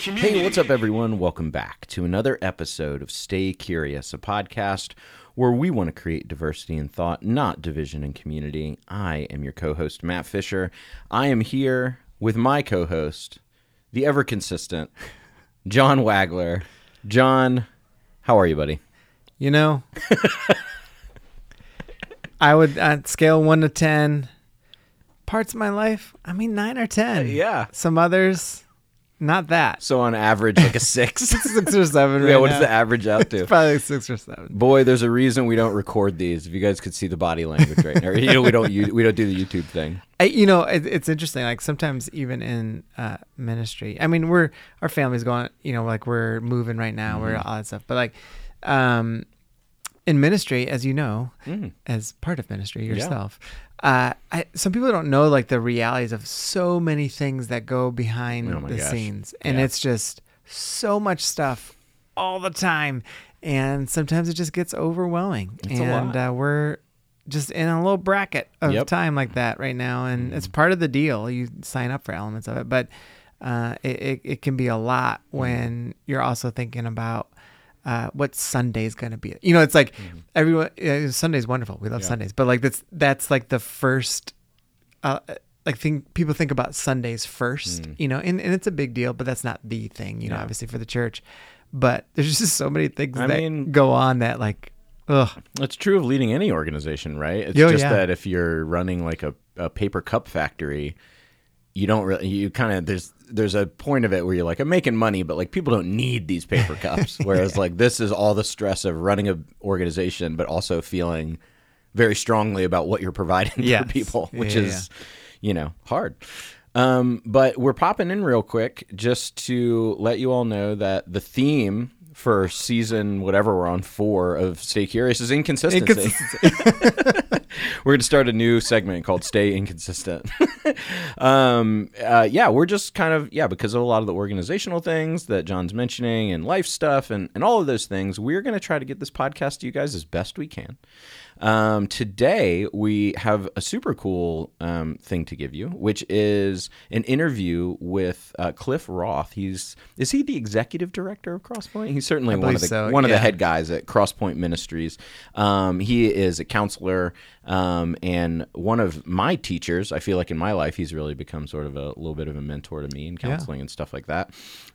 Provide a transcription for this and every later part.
mean division in community. Hey, what's up, everyone? Welcome back to another episode of Stay Curious, a podcast where we want to create diversity in thought, not division in community. I am your co host, Matt Fisher. I am here with my co host, the ever consistent John Wagler. John, how are you, buddy? You know, I would at scale one to ten. Parts of my life, I mean nine or ten. Yeah. Some others, not that. So, on average, like a six. Six or seven. yeah, right what is now. the average out to? Probably like six or seven. Boy, there's a reason we don't record these. If you guys could see the body language right now, you know, we don't we don't do the YouTube thing. I, you know, it, it's interesting. Like sometimes even in uh, ministry, I mean, we're our family's going. You know, like we're moving right now. We're all that stuff. But like, um, in ministry, as you know, Mm. as part of ministry yourself, uh, I, some people don't know like the realities of so many things that go behind Oh the gosh. scenes, and Yeah. it's just so much stuff all the time, and sometimes it just gets overwhelming. It's a and lot. Uh, we're just in a little bracket of Yep. time like that right now, and it's part of the deal. You sign up for elements of it, but uh, it, it it can be a lot when you're also thinking about uh, what Sunday's going to be. You know, it's like everyone. Uh, Sunday's wonderful. We love Yeah. Sundays, but like that's that's like the first. Uh, like think people think about Sundays first, you know, and, and it's a big deal, but that's not the thing, you know, obviously for the church. But there's just so many things I that mean- go on that like, ugh, It's true of leading any organization, right? It's Oh, just yeah. that if you're running like a, a paper cup factory, you don't really you kind of there's there's a point of it where you're like I'm making money, but like people don't need these paper cups. Whereas like this is all the stress of running a organization, but also feeling very strongly about what you're providing Yes. for people, which Yeah, is you know hard. Um, but we're popping in real quick just to let you all know that the theme for season whatever we're on four of Stay Curious is inconsistency. we're going to start a new segment called Stay Inconsistent. um, uh, yeah, we're just kind of, yeah, because of a lot of the organizational things that John's mentioning and life stuff and, and all of those things, we're going to try to get this podcast to you guys as best we can. Um, today, we have a super cool um, thing to give you, which is an interview with uh, Cliff Roth. He's is he the executive director of Crosspoint? He's certainly one of the so, one of the head guys at Crosspoint Ministries. Um, he is a counselor um, and one of my teachers. I feel like in my life, he's really become sort of a little bit of a mentor to me in counseling and stuff like that.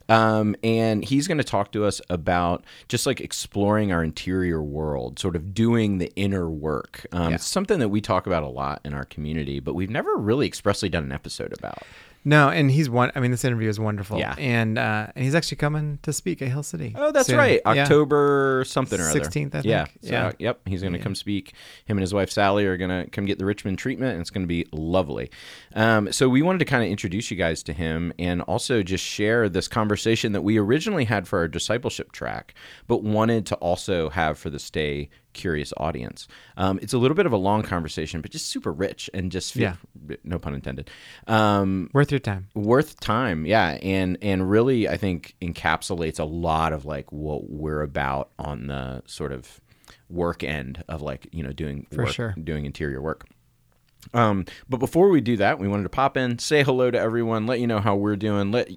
Um, and he's going to talk to us about just like exploring our interior world, sort of doing the inner work. Um, It's something that we talk about a lot in our community, but we've never really expressly done an episode about. No, and he's one. I mean, this interview is wonderful. Yeah. and uh, and he's actually coming to speak at Hill City. Oh, that's soon. right. Yeah. October something or other. 16th, I Yeah. think. So, Yeah. Yep. He's going to come speak. Him and his wife Sally are going to come get the Richmond treatment, and it's going to be lovely. Um, so we wanted to kind of introduce you guys to him, and also just share this conversation that we originally had for our discipleship track, but wanted to also have for the Stay Curious audience. Um, it's a little bit of a long conversation, but just super rich and just feel, no pun intended. Um, Worth your time. worth time yeah and and really i think encapsulates a lot of like what we're about on the sort of work end of like you know doing For work, sure. doing interior work um, but before we do that, we wanted to pop in, say hello to everyone, let you know how we're doing, let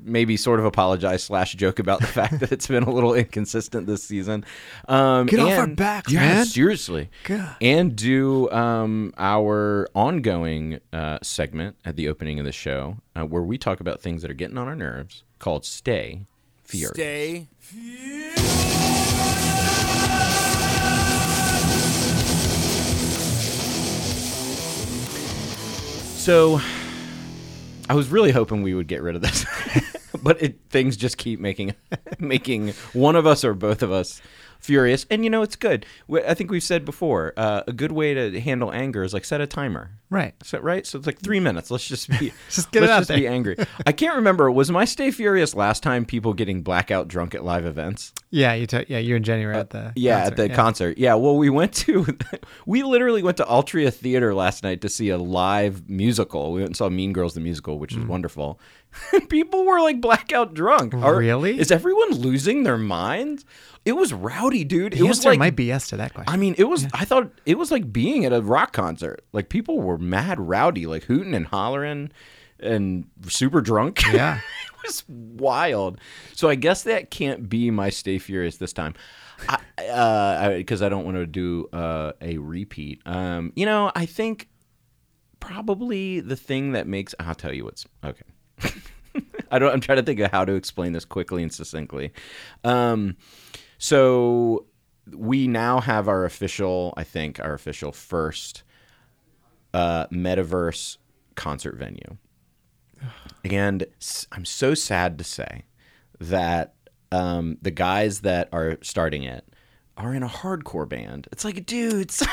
maybe sort of apologize slash joke about the fact that it's been a little inconsistent this season. Um, Get off our and- backs, yeah, man. Seriously, God. and do um, our ongoing uh, segment at the opening of the show uh, where we talk about things that are getting on our nerves called Stay Furious. Stay. So I was really hoping we would get rid of this. but it, things just keep making making one of us or both of us furious. And you know, it's good. I think we've said before, uh, a good way to handle anger is like set a timer. Right. So, right? So it's like three minutes. Let's just be Just get let's out just there. be angry. I can't remember. Was my stay furious last time people getting blackout drunk at live events? Yeah, you. T- yeah, you and Jenny were at the. Yeah, concert, at the yeah. concert. Yeah, well, we went to, we literally went to Altria Theater last night to see a live musical. We went and saw Mean Girls the musical, which Mm. was wonderful. People were like blackout drunk. Are- Really? Is everyone losing their minds? It was rowdy, dude. The it was like be yes to that question. I mean, it was. I thought it was like being at a rock concert. Like people were mad rowdy, like hooting and hollering, and super drunk. yeah. It was wild. So I guess that can't be my Stay Furious this time. Because I, uh, I, don't want to do uh, a repeat. Um, you know, I think probably the thing that makes I'll tell you what's okay. I don't. I'm trying to think of how to explain this quickly and succinctly. Um, so we now have our official, I think, our official first uh, metaverse concert venue, and I'm so sad to say that um, the guys that are starting it are in a hardcore band. It's like, dudes,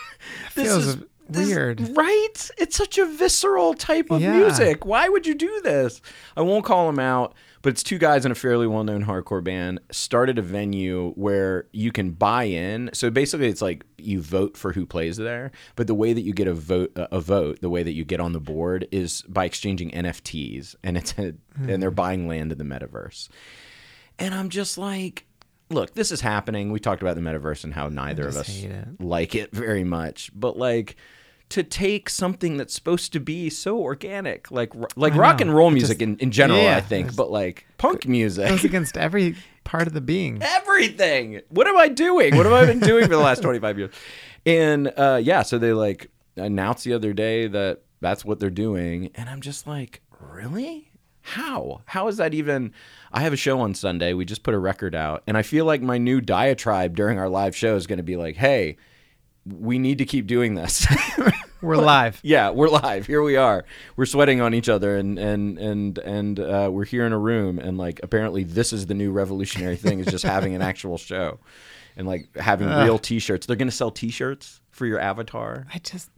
this is weird. Right? It's such a visceral type of yeah. music. Why would you do this? I won't call them out, but it's two guys in a fairly well known hardcore band started a venue where you can buy in. So basically, it's like you vote for who plays there, but the way that you get a vote, a vote, the way that you get on the board is by exchanging NFTs, and it's a, mm. and they're hmm. buying land in the metaverse. And I'm just like, look, this is happening. We talked about the metaverse and how neither of us it. like it very much, but like to take something that's supposed to be so organic, like like rock and roll music just, in, in general, yeah, I think, but like punk music goes against every part of the being. Everything. What am I doing? What have I been doing for the last twenty five years? And uh, yeah, so they like announced the other day that that's what they're doing, and I'm just like, really? How? How is that even? I have a show on Sunday. We just put a record out, and I feel like my new diatribe during our live show is going to be like, hey we need to keep doing this. we're live. Yeah, we're live. Here we are. We're sweating on each other, and and and and uh, we're here in a room, and like apparently this is the new revolutionary thing is just having an actual show, and like having real T-shirts. They're gonna sell T-shirts for your avatar. I just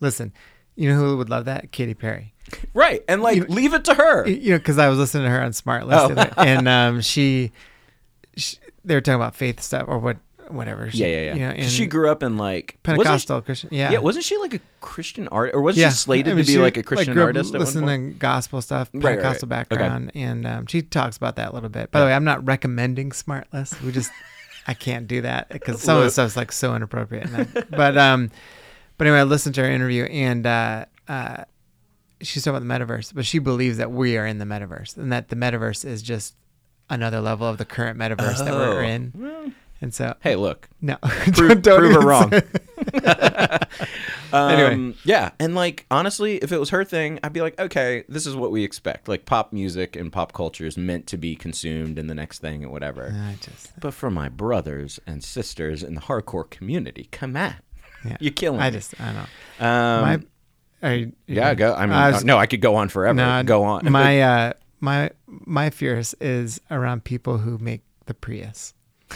listen. You know who would love that? Katy Perry. Right, and like you, leave it to her. You know, because I was listening to her on SmartLess, oh. and um, she, she, they were talking about faith stuff or what whatever. She, yeah, yeah, yeah. You know, she grew up in like Pentecostal Christian. Yeah, yeah. Wasn't she like a Christian art, or was yeah. she slated I mean, to be she, like a Christian like, artist? Listening to gospel stuff, Pentecostal right, right, background, okay. and um, she talks about that a little bit. By yeah. the way, I'm not recommending SmartLess. We just I can't do that because some of the stuff's like so inappropriate. but um, but anyway, I listened to her interview and uh, uh, she's talking about the metaverse, but she believes that we are in the metaverse and that the metaverse is just another level of the current metaverse oh. that we're oh. in. Well and so, hey, look, no, prove, don't prove her wrong. um, anyway, yeah, and like honestly, if it was her thing, I'd be like, okay, this is what we expect. Like pop music and pop culture is meant to be consumed in the next thing and whatever. I just, but for my brothers and sisters in the hardcore community, come at. yeah. you're killing. I me. just, I know. Um, my, you, yeah, go. I mean, I was, no, I could go on forever. Go on. My uh, my my fears is around people who make the Prius.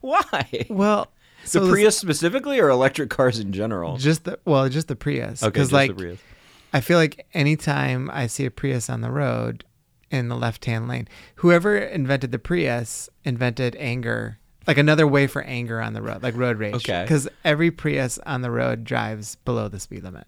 Why? Well, so the Prius specifically, or electric cars in general? Just the well, just the Prius. Okay, because like I feel like anytime I see a Prius on the road in the left-hand lane, whoever invented the Prius invented anger, like another way for anger on the road, like road rage. Okay. Because every Prius on the road drives below the speed limit.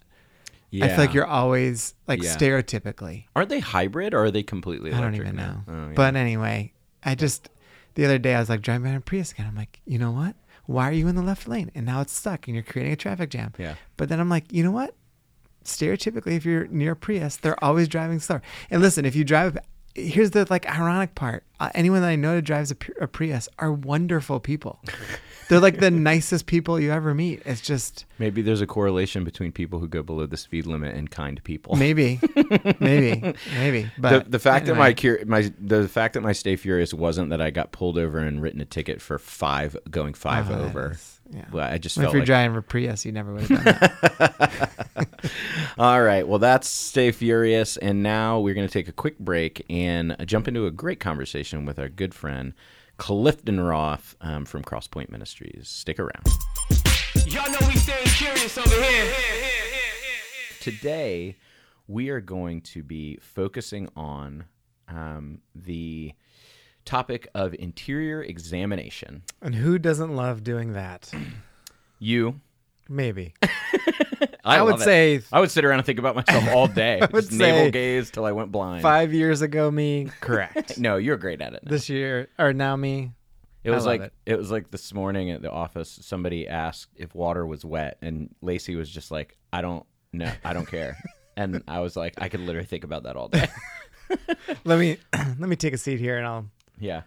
Yeah. I feel like you're always like yeah. stereotypically. Aren't they hybrid or are they completely electric? I don't even know. Oh, yeah. But anyway, I just the other day I was like driving by a Prius again. I'm like, you know what? Why are you in the left lane? And now it's stuck and you're creating a traffic jam. Yeah. But then I'm like, you know what? Stereotypically, if you're near Prius, they're always driving slower. And listen, if you drive, here's the like ironic part. Uh, anyone that I know that drives a, a Prius are wonderful people. They're like the nicest people you ever meet. It's just maybe there's a correlation between people who go below the speed limit and kind people. Maybe, maybe, maybe. But the, the fact anyway. that my my the fact that my stay furious wasn't that I got pulled over and written a ticket for five going five oh, over. Is, yeah. Well, I just well, if you're like... driving a Prius, you never would have done that. All right. Well, that's Stay Furious, and now we're going to take a quick break and jump into a great conversation with our good friend Clifton Roth um, from Crosspoint Ministries. Stick around. Y'all know we staying curious over here. Today, we are going to be focusing on um, the topic of interior examination. And who doesn't love doing that? You. Maybe. I, I would say I would sit around and think about myself all day. I would navel gaze till I went blind. Five years ago, me correct. no, you're great at it. Now. This year or now me. It was like it. it. was like this morning at the office. Somebody asked if water was wet, and Lacey was just like, "I don't know, I don't care." and I was like, I could literally think about that all day. let me let me take a seat here and I'll yeah.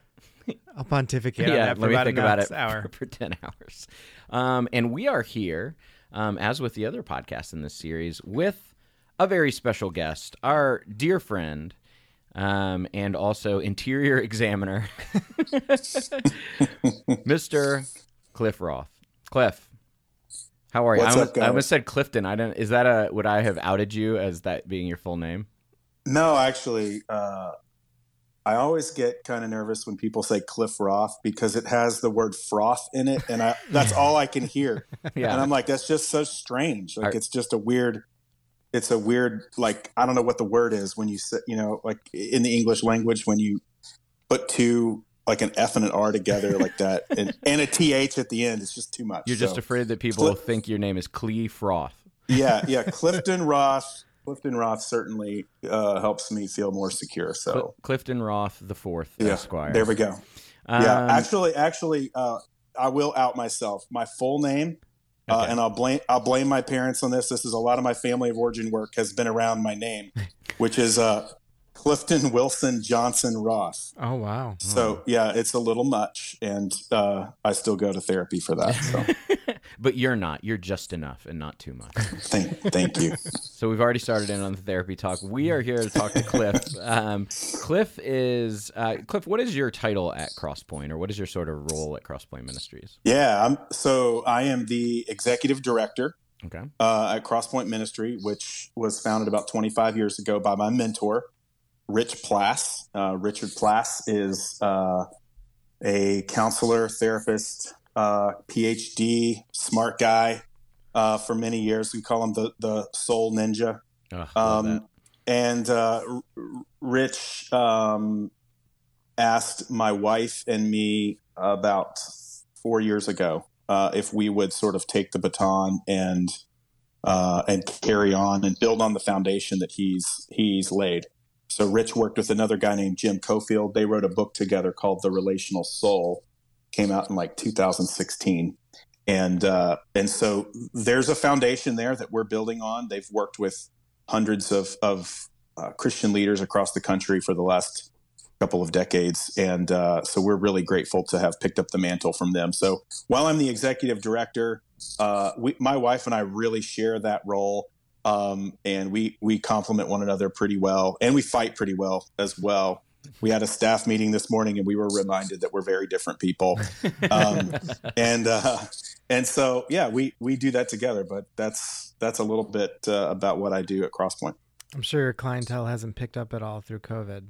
I'll pontificate on yeah, that for let me about think an about it hour. For, for 10 hours. Um, and we are here, um, as with the other podcasts in this series, with a very special guest, our dear friend, um, and also interior examiner, Mr. Cliff Roth. Cliff, how are you? What's I, up, almost, I almost said Clifton. I don't. Is that a? Would I have outed you as that being your full name? No, actually, uh, I always get kind of nervous when people say Cliff Roth because it has the word froth in it, and I, that's all I can hear. Yeah. And I'm like, that's just so strange. Like, Are- it's just a weird. It's a weird, like I don't know what the word is when you say, you know, like in the English language when you put two like an F and an R together like that, and, and a TH at the end. It's just too much. You're just afraid that people Cliff- think your name is Clee Froth. yeah, yeah. Clifton Roth. Clifton Roth certainly uh, helps me feel more secure. So Cl- Clifton Roth the fourth yeah, Esquire. there we go. Um, yeah, actually, actually, uh, I will out myself. My full name, uh, and I'll blame I'll blame my parents on this. This is a lot of my family of origin work has been around my name, which is uh, Clifton Wilson Johnson Roth. Oh wow. So yeah, it's a little much, and uh, I still go to therapy for that. So but you're not. You're just enough and not too much. thank thank you. So we've already started in on the therapy talk. We are here to talk to Cliff. Um, Cliff is uh, Cliff. What is your title at Crosspoint, or what is your sort of role at Crosspoint Ministries? Yeah, I'm, so I am the executive director Okay. uh, at Crosspoint Ministry, which was founded about 25 years ago by my mentor, Rich Plass. Uh, Richard Plass is uh, a counselor, therapist, uh, PhD, smart guy uh, for many years. We call him the, the soul ninja. Ugh. Um, and uh, Rich um, asked my wife and me about four years ago uh, if we would sort of take the baton and uh, and carry on and build on the foundation that he's he's laid. So Rich worked with another guy named Jim Cofield. They wrote a book together called The Relational Soul. Came out in like 2016, and uh, and so there's a foundation there that we're building on. They've worked with hundreds of of uh, Christian leaders across the country for the last couple of decades, and uh, so we're really grateful to have picked up the mantle from them. So while I'm the executive director, uh, we, my wife and I really share that role, um, and we we complement one another pretty well, and we fight pretty well as well. We had a staff meeting this morning, and we were reminded that we're very different people, um, and uh, and so yeah, we we do that together. But that's that's a little bit uh, about what I do at Crosspoint. I'm sure your clientele hasn't picked up at all through COVID.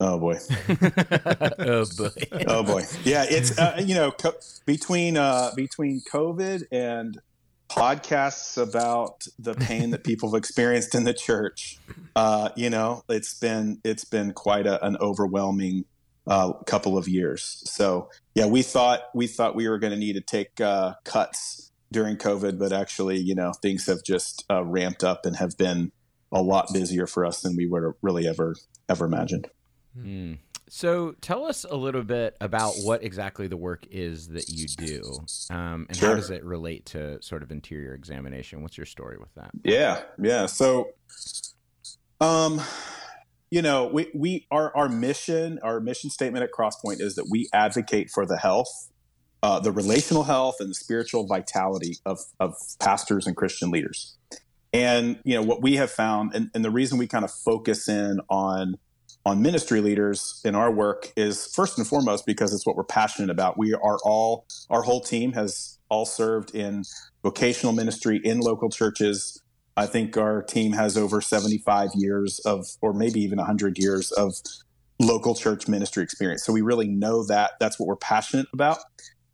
Oh boy. oh boy. oh boy yeah it's uh, you know co- between uh between covid and podcasts about the pain that people have experienced in the church uh you know it's been it's been quite a, an overwhelming uh, couple of years so yeah we thought we thought we were going to need to take uh, cuts during covid but actually you know things have just uh, ramped up and have been a lot busier for us than we would really ever ever imagined Hmm. So tell us a little bit about what exactly the work is that you do, um, and how does it relate to sort of interior examination? What's your story with that? Yeah, yeah. So, um, you know, we we our our mission, our mission statement at Crosspoint is that we advocate for the health, uh, the relational health, and the spiritual vitality of of pastors and Christian leaders. And you know what we have found, and, and the reason we kind of focus in on on ministry leaders in our work is first and foremost because it's what we're passionate about. We are all our whole team has all served in vocational ministry in local churches. I think our team has over 75 years of, or maybe even 100 years of local church ministry experience. So we really know that. That's what we're passionate about.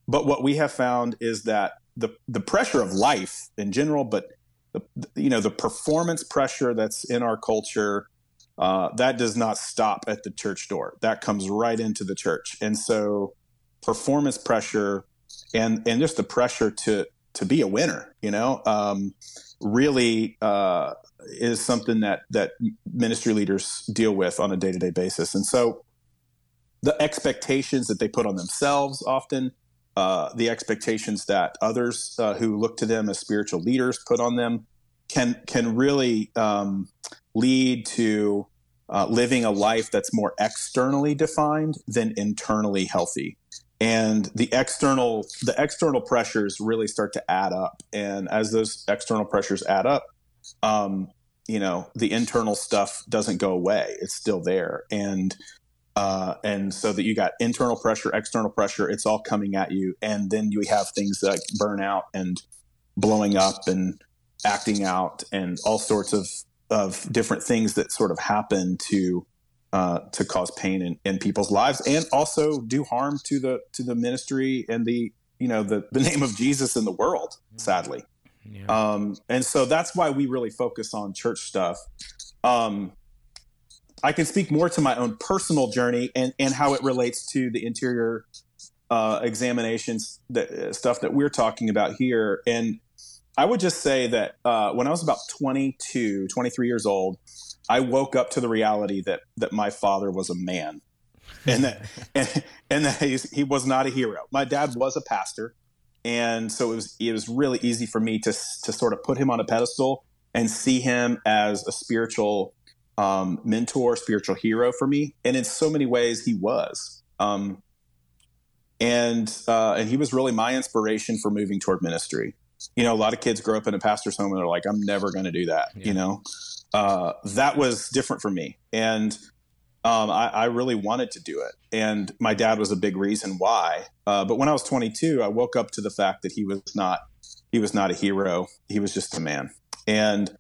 But what we have found is that the, the pressure of life in general, but the, you know, the performance pressure that's in our culture, uh, that does not stop at the church door. That comes right into the church. And so performance pressure and, and just the pressure to, to be a winner, you know, um, really uh, is something that that ministry leaders deal with on a day to day basis. And so, the expectations that they put on themselves often, uh, the expectations that others uh, who look to them as spiritual leaders put on them, can can really um, lead to uh, living a life that's more externally defined than internally healthy. And the external the external pressures really start to add up. And as those external pressures add up um, you know the internal stuff doesn't go away. It's still there. And uh, and so that you got internal pressure external pressure it's all coming at you. And then you have things like burnout and blowing up and acting out and all sorts of of different things that sort of happen to uh, to cause pain in, in people's lives and also do harm to the to the ministry and the you know the the name of Jesus in the world sadly. Yeah. um, and so that's why we really focus on church stuff. Um, I can speak more to my own personal journey and and how it relates to the interior uh, examinations that uh, stuff that we're talking about here. And I would just say that uh, when I was about 22, 23 years old, I woke up to the reality that that my father was a man, and that and, and that he was not a hero. My dad was a pastor, and so it was it was really easy for me to to sort of put him on a pedestal and see him as a spiritual um, mentor, spiritual hero for me. And in so many ways, he was. Um, and uh, and he was really my inspiration for moving toward ministry you know, a lot of kids grow up in a pastor's home and they're like, I'm never going to do that. Yeah. You know, uh, that was different for me. And um, I, I, really wanted to do it. And my dad was a big reason why. Uh, but when I was 22, I woke up to the fact that he was not, he was not a hero. He was just a man. And,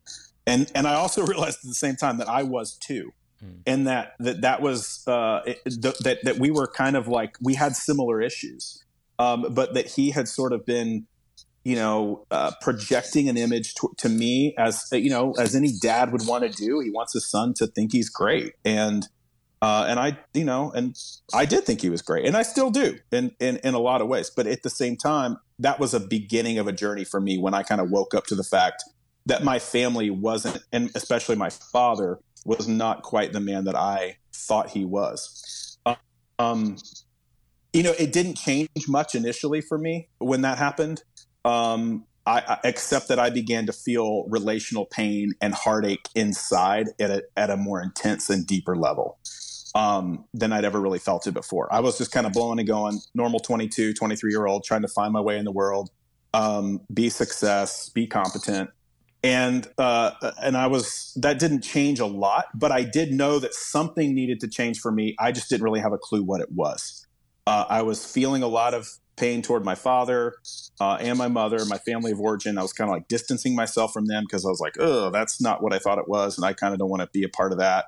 and, and I also realized at the same time that I was too. Mm. And that, that, that was, uh, it, th- that, that we were kind of like, we had similar issues. Um, but that he had sort of been you know, uh, projecting an image to, to, me as you know, as any dad would want to do. He wants his son to think he's great, and uh, and I, you know, and I did think he was great, and I still do in, in in a lot of ways. But at the same time, that was a beginning of a journey for me when I kind of woke up to the fact that my family wasn't, and especially my father was not quite the man that I thought he was. Um, you know, it didn't change much initially for me when that happened um, I, I, except that I began to feel relational pain and heartache inside at a, at a more intense and deeper level um, than I'd ever really felt it before. I was just kind of blowing and going, normal 22, 23 year old, trying to find my way in the world, um, be success, be competent. And uh, and I was that didn't change a lot, but I did know that something needed to change for me. I just didn't really have a clue what it was. Uh, I was feeling a lot of pain toward my father uh, and my mother, my family of origin. I was kind of like distancing myself from them because I was like, oh, that's not what I thought it was. And I kind of don't want to be a part of that.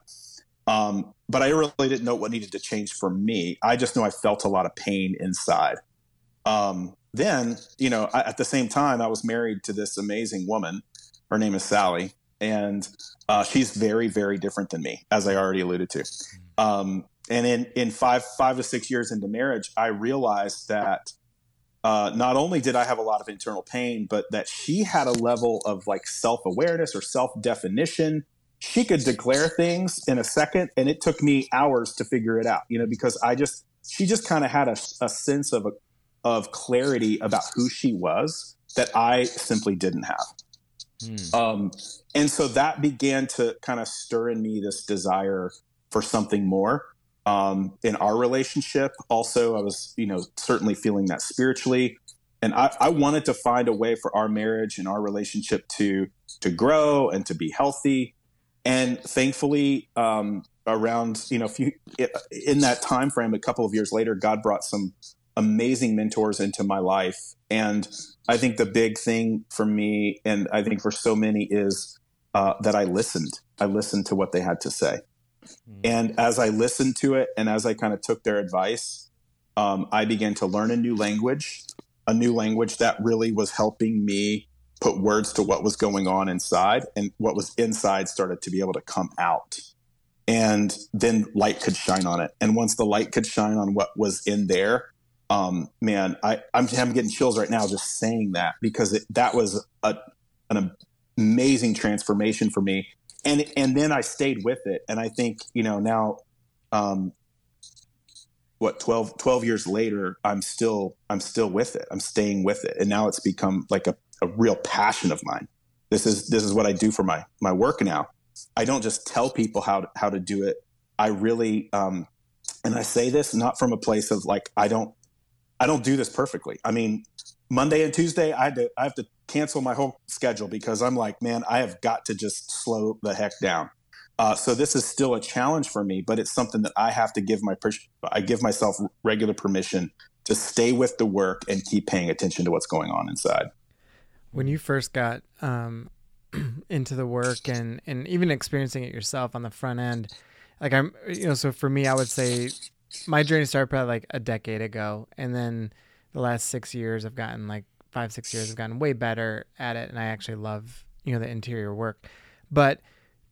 Um, but I really didn't know what needed to change for me. I just know I felt a lot of pain inside. Um, then, you know, I, at the same time, I was married to this amazing woman. Her name is Sally. And uh, she's very, very different than me, as I already alluded to. Um, and in, in five, five to six years into marriage, I realized that uh, not only did I have a lot of internal pain, but that she had a level of like self awareness or self definition. She could declare things in a second, and it took me hours to figure it out, you know, because I just, she just kind of had a, a sense of, a, of clarity about who she was that I simply didn't have. Hmm. Um, and so that began to kind of stir in me this desire for something more um, in our relationship. Also, I was, you know, certainly feeling that spiritually, and I, I, wanted to find a way for our marriage and our relationship to to grow and to be healthy. And thankfully, um, around you know, few, in that time frame, a couple of years later, God brought some amazing mentors into my life. And I think the big thing for me, and I think for so many, is uh, that I listened. I listened to what they had to say. Mm. And as I listened to it and as I kind of took their advice, um, I began to learn a new language, a new language that really was helping me put words to what was going on inside. And what was inside started to be able to come out. And then light could shine on it. And once the light could shine on what was in there, um, man, I, I'm, I'm getting chills right now just saying that because it, that was a, an amazing transformation for me and and then I stayed with it, and I think you know now, um, what 12, 12 years later, I'm still I'm still with it. I'm staying with it, and now it's become like a, a real passion of mine. this is this is what I do for my my work now. I don't just tell people how to, how to do it. I really um, and I say this not from a place of like I don't I don't do this perfectly. I mean, Monday and Tuesday I had to I have to cancel my whole schedule because I'm like, man, I have got to just slow the heck down. Uh, so this is still a challenge for me, but it's something that I have to give my I give myself regular permission to stay with the work and keep paying attention to what's going on inside. When you first got um, into the work and and even experiencing it yourself on the front end, like I'm, you know, so for me, I would say my journey started probably like a decade ago, and then the last six years, I've gotten like five six years, I've gotten way better at it, and I actually love you know the interior work, but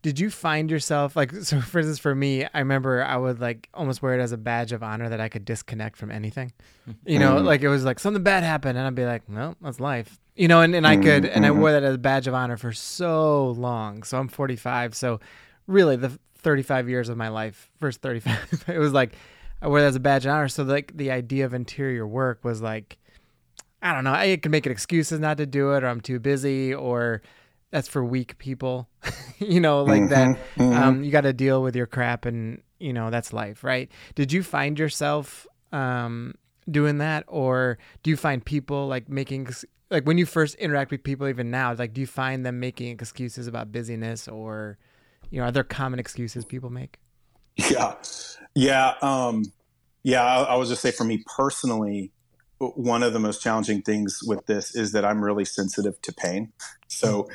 did you find yourself like so for instance for me i remember i would like almost wear it as a badge of honor that i could disconnect from anything you know mm-hmm. like it was like something bad happened and i'd be like no that's life you know and, and i could and i mm-hmm. wore that as a badge of honor for so long so i'm 45 so really the 35 years of my life first 35 it was like i wear that as a badge of honor. So like the idea of interior work was like i don't know. I can make excuses not to do it or i'm too busy or that's for weak people you know like mm-hmm, that. Mm-hmm. Um, you got to deal with your crap and you know that's life right? Did you find yourself um, doing that or do you find people like making like when you first interact with people even now like do you find them making excuses about busyness or you know are there common excuses people make yeah yeah um yeah I, I was just say for me personally one of the most challenging things with this is that i'm really sensitive to pain so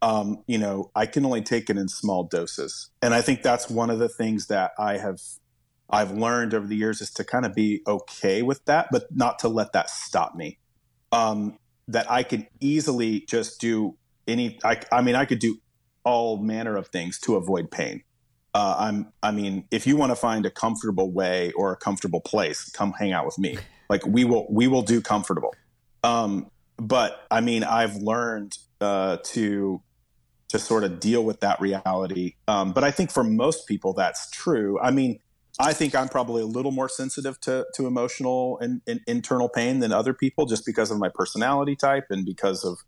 um, you know, I can only take it in small doses. And I think that's one of the things that I have I've learned over the years is to kind of be okay with that, but not to let that stop me. Um, that I could easily just do any. I, I mean, I could do all manner of things to avoid pain. Uh, I'm. I mean, if you want to find a comfortable way or a comfortable place, come hang out with me. Like we will. We will do comfortable. Um, but I mean, I've learned uh, to to sort of deal with that reality. Um, but I think for most people, that's true. I mean, I think I'm probably a little more sensitive to, to emotional and, and internal pain than other people just because of my personality type and because of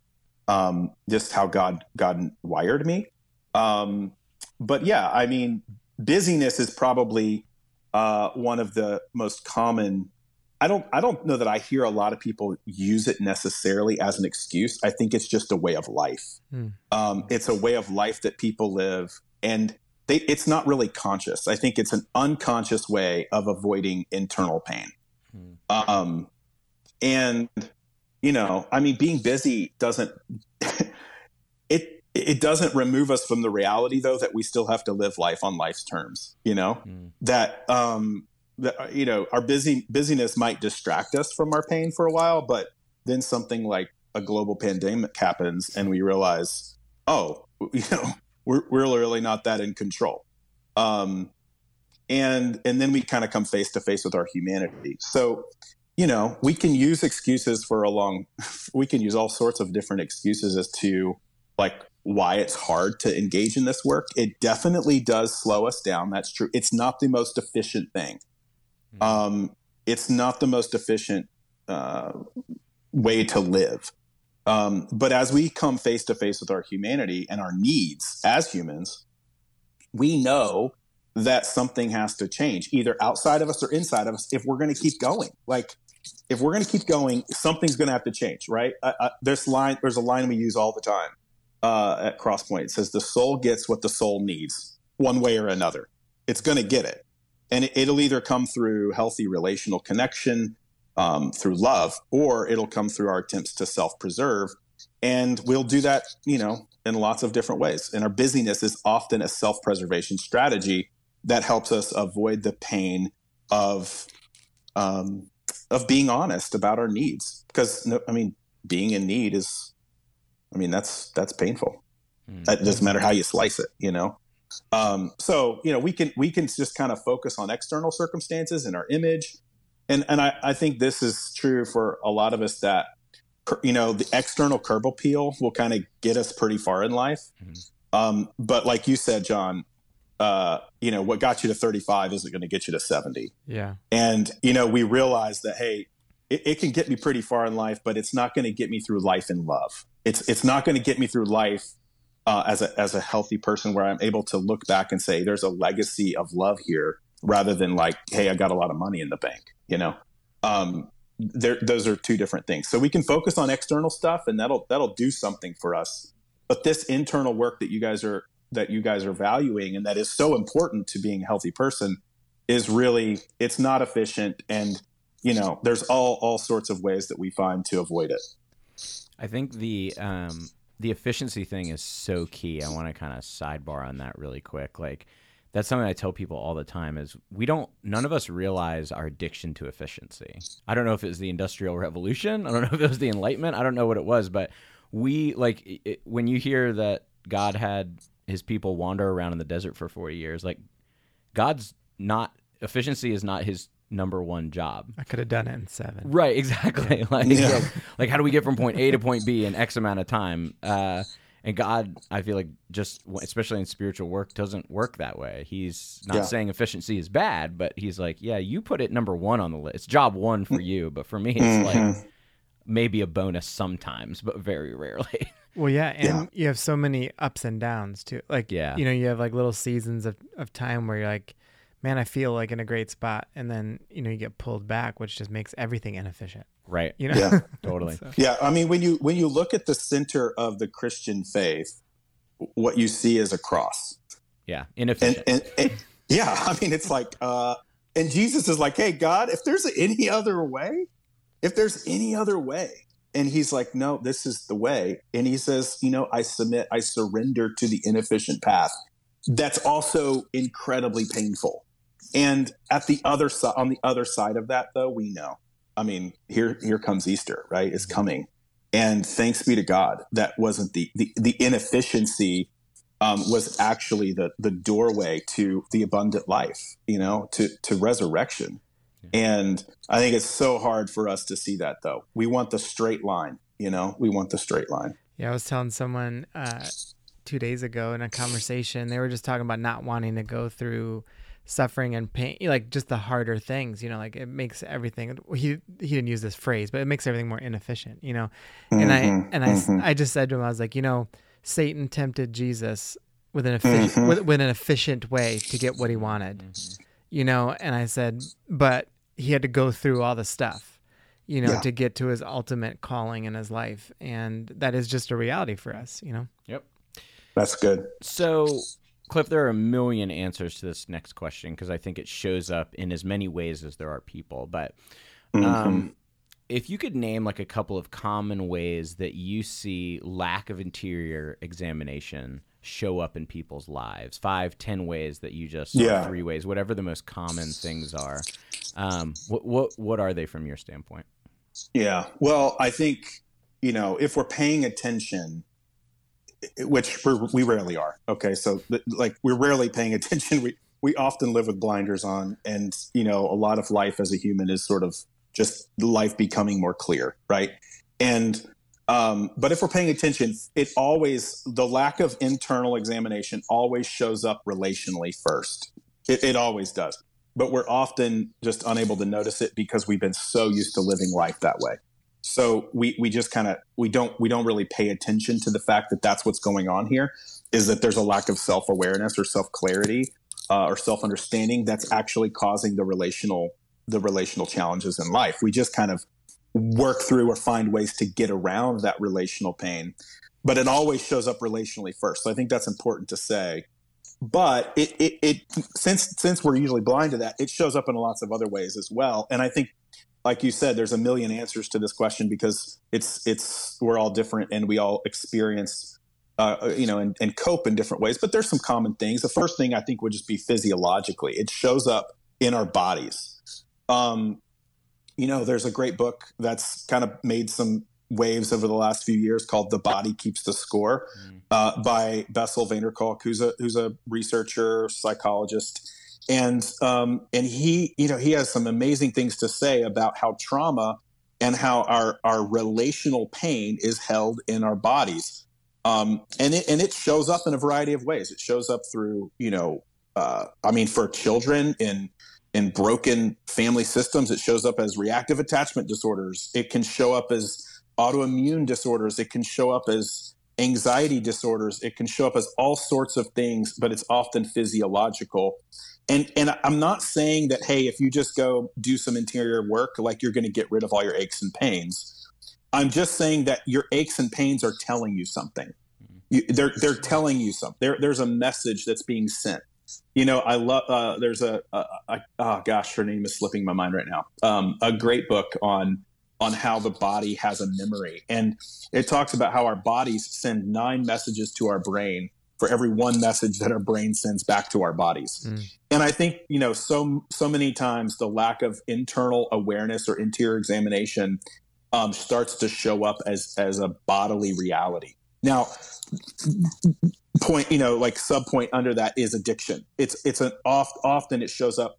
um, just how God God wired me. Um, but yeah, I mean, busyness is probably uh, one of the most common I don't I don't know that I hear a lot of people use it necessarily as an excuse. I think it's just a way of life. Mm. Um, it's a way of life that people live, and they, it's not really conscious. I think it's an unconscious way of avoiding internal pain. Mm. Um, and you know, I mean, being busy doesn't it it doesn't remove us from the reality though that we still have to live life on life's terms. You know mm. that um, that uh, you know our busy busyness might distract us from our pain for a while, but then something like a global pandemic happens, and we realize, oh, you know, we're we're really not that in control. Um, and and then we kind of come face to face with our humanity. So, you know, we can use excuses for a long. We can use all sorts of different excuses as to like why it's hard to engage in this work. It definitely does slow us down. That's true. It's not the most efficient thing. Mm-hmm. Um, it's not the most efficient uh, way to live. Um, but as we come face to face with our humanity and our needs as humans, we know that something has to change, either outside of us or inside of us, if we're going to keep going. Like, if we're going to keep going, something's going to have to change, right? Uh, uh, this line, there's a line we use all the time uh, at Crosspoint. It says, "The soul gets what the soul needs, one way or another. It's going to get it and it'll either come through healthy relational connection um, through love or it'll come through our attempts to self-preserve and we'll do that you know in lots of different ways and our busyness is often a self-preservation strategy that helps us avoid the pain of um, of being honest about our needs because i mean being in need is i mean that's that's painful mm-hmm. it doesn't matter how you slice it you know um, so you know we can we can just kind of focus on external circumstances and our image, and and I, I think this is true for a lot of us that you know the external curb appeal will kind of get us pretty far in life. Mm-hmm. Um, but like you said, John, uh, you know what got you to 35 isn't going to get you to 70. Yeah, and you know we realize that hey, it, it can get me pretty far in life, but it's not going to get me through life in love. It's it's not going to get me through life uh, as a as a healthy person where I'm able to look back and say there's a legacy of love here rather than like hey I got a lot of money in the bank you know? Um, there those are two different things. So we can focus on external stuff and that'll that'll do something for us. But this internal work that you guys are that you guys are valuing and that is so important to being a healthy person is really it's not efficient and you know there's all all sorts of ways that we find to avoid it I think the um, the efficiency thing is so key. I want to kind of sidebar on that really quick. Like that's something I tell people all the time is we don't none of us realize our addiction to efficiency. I don't know if it was the industrial revolution, I don't know if it was the enlightenment, I don't know what it was, but we like it, when you hear that God had his people wander around in the desert for 40 years, like God's not efficiency is not his number one job. I could have done it in seven. Right, exactly. Like, Yeah. like, like, how do we get from point A to point B in X amount of time? Uh, and God, I feel like just especially in spiritual work, doesn't work that way. He's not Yeah. saying efficiency is bad, but he's like, yeah, you put it number one on the list. It's job one for you, but for me, it's Mhm. like maybe a bonus sometimes, but very rarely. Well, yeah, and Yeah. you have so many ups and downs too. Like, Yeah. you know, you have like little seasons of, of time where you're like, man, I feel like in a great spot, and then you know you get pulled back, which just makes everything inefficient. right. You know, Yeah. Totally. So- Yeah, I mean, when you when you look at the center of the Christian faith, what you see is a cross, Yeah. and, Inefficient. and, and yeah, I mean, it's like, uh, and Jesus is like, "Hey, God, if there's any other way, if there's any other way," and He's like, "No, this is the way," and He says, "You know, I submit, I surrender to the inefficient path." That's also incredibly painful. And at the other side, on the other side of that, though, we know. I mean, here here comes Easter, right? It's coming, and thanks be to God that wasn't the the, the inefficiency um, was actually the the doorway to the abundant life, you know, to to resurrection. And I think it's so hard for us to see that, though. We want the straight line, you know. We want the straight line. Yeah, I was telling someone uh, two days ago in a conversation, they were just talking about not wanting to go through suffering and pain, like just the harder things. You know, like it makes everything. He he didn't use this phrase, but it makes everything more inefficient. You know, and Mhm, I and I s I. I just said to him, I was like, you know, Satan tempted Jesus with an efficient Mhm. with, with an efficient way to get what he wanted. You know, and I said, but he had to go through all the stuff you know, Yeah. to get to his ultimate calling in his life. And that is just a reality for us, you know? Yep. That's good. So, Cliff, there are a million answers to this next question because I think it shows up in as many ways as there are people. But Mhm. um, if you could name like a couple of common ways that you see lack of interior examination show up in people's lives, five, ten ways that you just, Yeah. three ways, whatever the most common things are. Um, what what what are they from your standpoint? Yeah. Well, I think, you know, if we're paying attention, which we're, we rarely are. Okay. So, like, we're rarely paying attention. We, we often live with blinders on. And, you know, a lot of life as a human is sort of just life becoming more clear. Right. And, um, but if we're paying attention, it always, the lack of internal examination always shows up relationally first. It, it always does but we're often just unable to notice it because we've been so used to living life that way. So we we just kind of we don't we don't really pay attention to the fact that that's what's going on here is that there's a lack of self awareness or self clarity uh, or self understanding that's actually causing the relational the relational challenges in life. We just kind of work through or find ways to get around that relational pain, but it always shows up relationally first. So I think that's important to say but it, it, it since since we're usually blind to that it shows up in lots of other ways as well and i think like you said there's a million answers to this question because it's it's we're all different and we all experience uh, you know and, and cope in different ways but there's some common things. The first thing i think would just be physiologically it shows up in our bodies. Um, you know there's a great book that's kind of made some waves over the last few years called the body keeps the score uh, by Bessel van der Kolk, who's a who's a researcher, psychologist, and um, and he you know he has some amazing things to say about how trauma and how our our relational pain is held in our bodies, um, and it and it shows up in a variety of ways. It shows up through you know uh, I mean for children in in broken family systems, it shows up as reactive attachment disorders. It can show up as autoimmune disorders. It can show up as anxiety disorders, it can show up as all sorts of things, but it's often physiological. And and I'm not saying that hey, if you just go do some interior work, like you're going to get rid of all your aches and pains. I'm just saying that your aches and pains are telling you something. You, they're they're telling you something. There, there's a message that's being sent. You know, I love. Uh, there's a, a, a, oh gosh, her name is slipping my mind right now. Um, a great book on on how the body has a memory, and it talks about how our bodies send nine messages to our brain for every one message that our brain sends back to our bodies. Mm. And I think you know, so so many times the lack of internal awareness or interior examination um, starts to show up as as a bodily reality. Now, point you know like sub point under that is addiction it's it's an oft often it shows up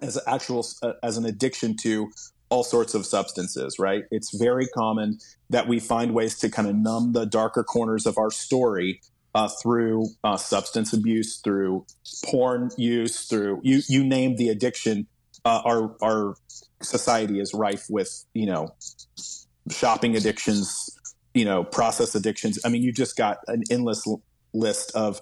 as an actual uh, as an addiction to all sorts of substances right it's very common that we find ways to kind of numb the darker corners of our story uh, through uh, substance abuse through porn use through you you name the addiction uh, our our society is rife with you know shopping addictions you know process addictions i mean you just got an endless list of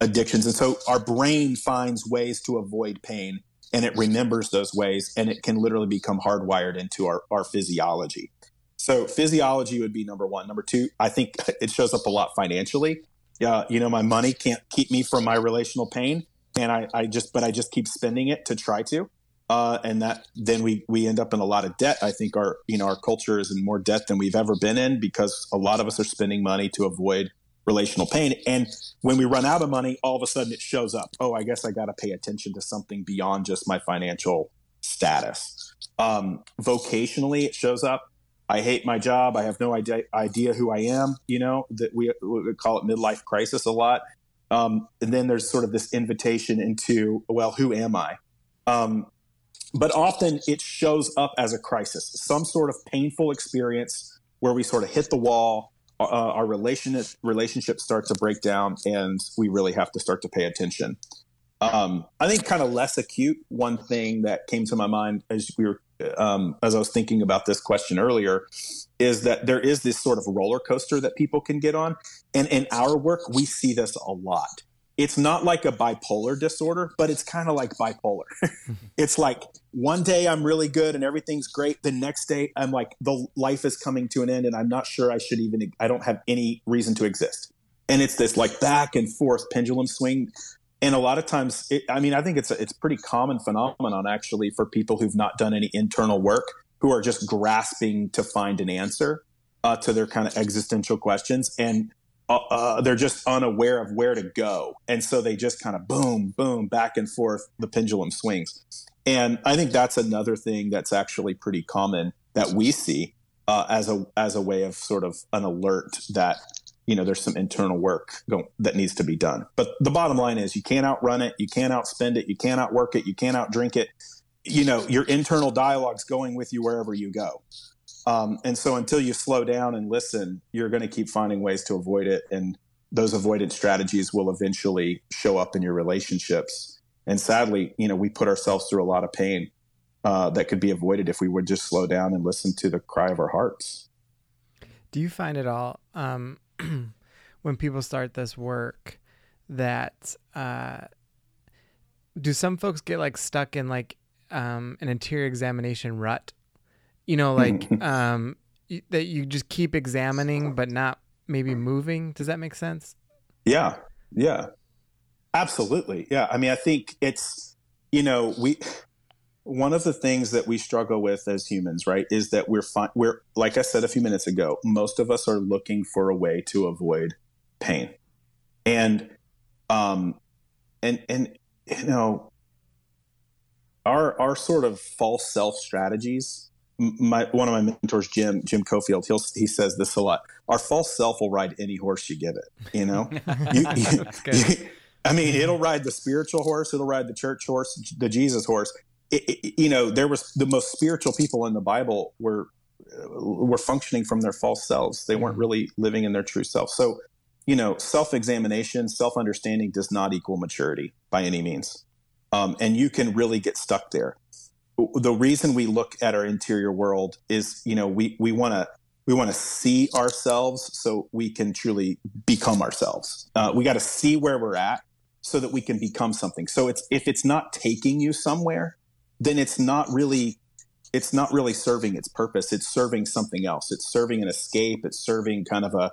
addictions. And so our brain finds ways to avoid pain and it remembers those ways and it can literally become hardwired into our, our physiology. So physiology would be number one. Number two, I think it shows up a lot financially. Uh, you know, my money can't keep me from my relational pain. And I, I just, but I just keep spending it to try to. Uh, and that then we we end up in a lot of debt. I think our you know our culture is in more debt than we've ever been in because a lot of us are spending money to avoid relational pain. And when we run out of money, all of a sudden it shows up. Oh, I guess I got to pay attention to something beyond just my financial status. Um, vocationally, it shows up. I hate my job. I have no idea, idea who I am. You know that we, we call it midlife crisis a lot. Um, and then there's sort of this invitation into, well, who am I? Um, but often it shows up as a crisis, some sort of painful experience where we sort of hit the wall uh, our relationship relationships start to break down, and we really have to start to pay attention. Um, I think kind of less acute. One thing that came to my mind as we were um, as I was thinking about this question earlier is that there is this sort of roller coaster that people can get on, and in our work we see this a lot it's not like a bipolar disorder, but it's kind of like bipolar. it's like one day I'm really good and everything's great. The next day I'm like, the life is coming to an end and I'm not sure I should even, I don't have any reason to exist. And it's this like back and forth pendulum swing. And a lot of times, it, I mean, I think it's a, it's pretty common phenomenon actually for people who've not done any internal work who are just grasping to find an answer uh, to their kind of existential questions. And uh, uh, they're just unaware of where to go. And so they just kind of boom, boom, back and forth, the pendulum swings. And I think that's another thing that's actually pretty common that we see uh, as a as a way of sort of an alert that you know there's some internal work go- that needs to be done. But the bottom line is you can't outrun it, you can't outspend it, you can't outwork it, you can't outdrink it. You know your internal dialogue's going with you wherever you go. Um, and so until you slow down and listen, you're going to keep finding ways to avoid it. And those avoidance strategies will eventually show up in your relationships. And sadly, you know, we put ourselves through a lot of pain uh, that could be avoided if we would just slow down and listen to the cry of our hearts. Do you find it all um, when people start this work that uh, do some folks get like stuck in like um, an interior examination rut? You know like um that you just keep examining but not maybe moving? Does that make sense? Yeah. Yeah. Absolutely. Yeah. I mean i think it's you know we one of the things that we struggle with as humans right is that we're fi- we're like i said a few minutes ago most of us are looking for a way to avoid pain and um and and you know our our sort of false self strategies my one of my mentors, Jim Jim Cofield, he he says this a lot. Our false self will ride any horse you give it. You know, you, you, you, I mean, it'll ride the spiritual horse, it'll ride the church horse, the Jesus horse. It, you know, there was the most spiritual people in the Bible were were functioning from their false selves. They weren't really living in their true self. So, you know, self examination, self understanding does not equal maturity by any means, um, and you can really get stuck there the reason we look at our interior world is, you know, we, we want to we want to see ourselves so we can truly become ourselves. Uh, we got to see where we're at so that we can become something. So it's if it's not taking you somewhere, then it's not really it's not really serving its purpose. It's serving something else. It's serving an escape. It's serving kind of a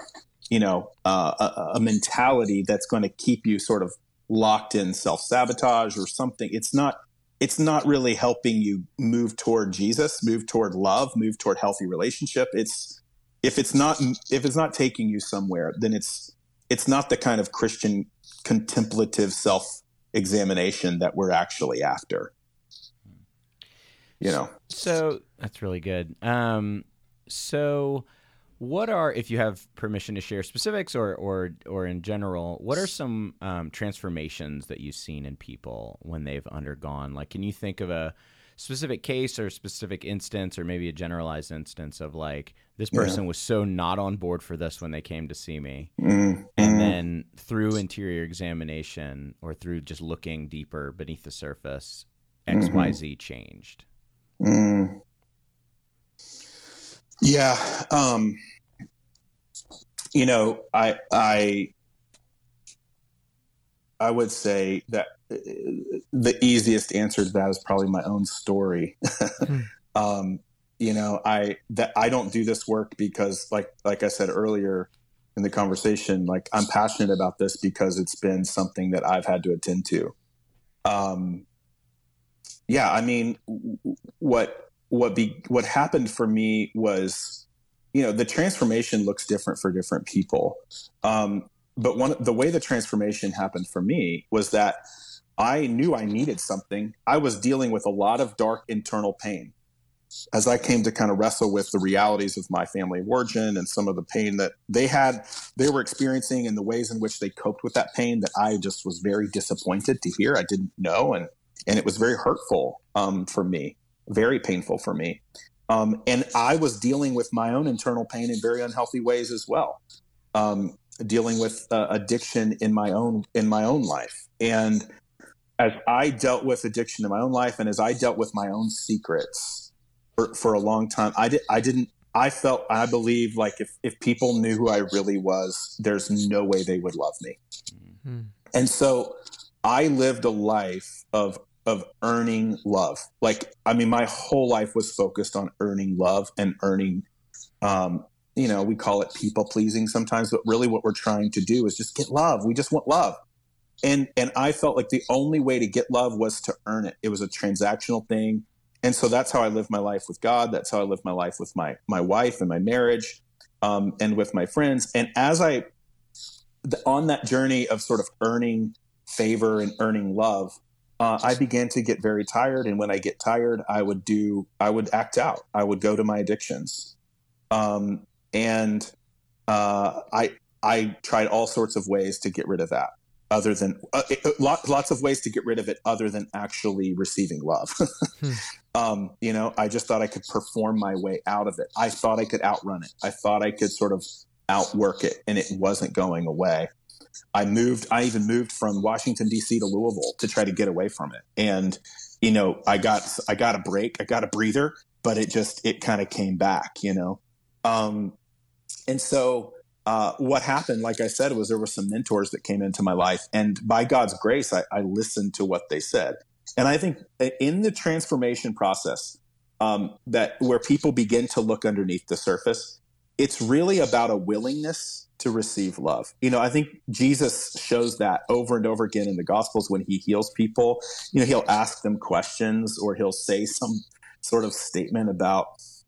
you know uh, a, a mentality that's going to keep you sort of locked in self sabotage or something. It's not it's not really helping you move toward Jesus, move toward love, move toward healthy relationship. It's if it's not if it's not taking you somewhere, then it's it's not the kind of Christian contemplative self examination that we're actually after. You know. So that's really good. Um, so what are if you have permission to share specifics or or or in general what are some um, transformations that you've seen in people when they've undergone like can you think of a specific case or specific instance or maybe a generalized instance of like this person yeah. was so not on board for this when they came to see me mm-hmm. and then through interior examination or through just looking deeper beneath the surface xyz mm-hmm. changed mm. yeah um, you know i i i would say that the easiest answer to that is probably my own story. mm. um, you know, I that I don't do this work because, like like I said earlier in the conversation, like I'm passionate about this because it's been something that I've had to attend to. Um, yeah, I mean, what what be what happened for me was, you know, the transformation looks different for different people. Um, but one the way the transformation happened for me was that I knew I needed something. I was dealing with a lot of dark internal pain as I came to kind of wrestle with the realities of my family of origin and some of the pain that they had, they were experiencing and the ways in which they coped with that pain that I just was very disappointed to hear. I didn't know. And, and it was very hurtful um, for me, very painful for me. Um, and I was dealing with my own internal pain in very unhealthy ways as well. Um, dealing with uh, addiction in my own in my own life and as I dealt with addiction in my own life and as I dealt with my own secrets for, for a long time, I did I didn't I felt I believe like if if people knew who I really was, there's no way they would love me. Mm-hmm. And so I lived a life of of earning love. Like I mean my whole life was focused on earning love and earning um you know, we call it people pleasing sometimes, but really what we're trying to do is just get love. We just want love and and I felt like the only way to get love was to earn it. It was a transactional thing, and so that's how I lived my life with God. That's how I lived my life with my my wife and my marriage, um, and with my friends. And as I on that journey of sort of earning favor and earning love, uh, I began to get very tired. And when I get tired, I would do I would act out. I would go to my addictions, um, and uh, I I tried all sorts of ways to get rid of that other than uh, it, lots of ways to get rid of it other than actually receiving love. hmm. um, you know, I just thought I could perform my way out of it. I thought I could outrun it. I thought I could sort of outwork it, and it wasn't going away. I moved. I even moved from Washington D.C. to Louisville to try to get away from it. And you know, I got I got a break. I got a breather, but it just it kind of came back. You know, um, and so uh, what happened, like I said, was there were some mentors that came into my life, and by God's grace, I, I listened to what they said. And I think in the transformation process, um, that where people begin to look underneath the surface, it's really about a willingness to receive love. You know, I think Jesus shows that over and over again in the Gospels when he heals people. You know, he'll ask them questions or he'll say some sort of statement about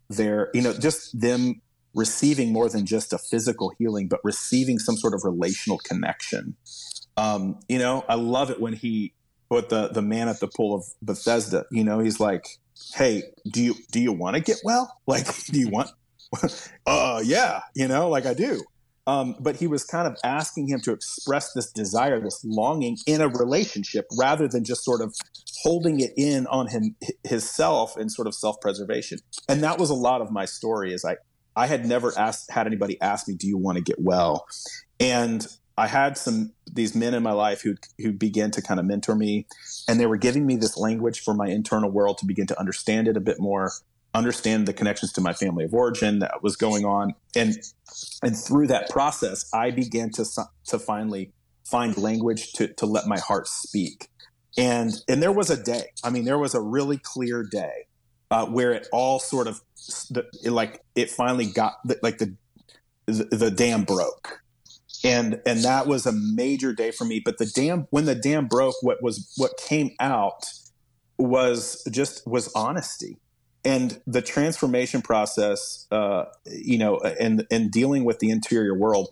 their, you know, just them receiving more than just a physical healing, but receiving some sort of relational connection. Um, you know, I love it when he, with the the man at the pool of Bethesda, you know, he's like, "Hey, do you do you want to get well? Like, do you want? uh, yeah, you know, like I do." Um, but he was kind of asking him to express this desire, this longing in a relationship, rather than just sort of holding it in on him his self and sort of self preservation. And that was a lot of my story. Is I I had never asked had anybody ask me, "Do you want to get well?" And I had some these men in my life who who began to kind of mentor me, and they were giving me this language for my internal world to begin to understand it a bit more. Understand the connections to my family of origin that was going on, and and through that process, I began to to finally find language to to let my heart speak. And and there was a day. I mean, there was a really clear day uh, where it all sort of it, like it finally got like the the, the dam broke and and that was a major day for me but the dam when the dam broke what was what came out was just was honesty and the transformation process uh, you know and and dealing with the interior world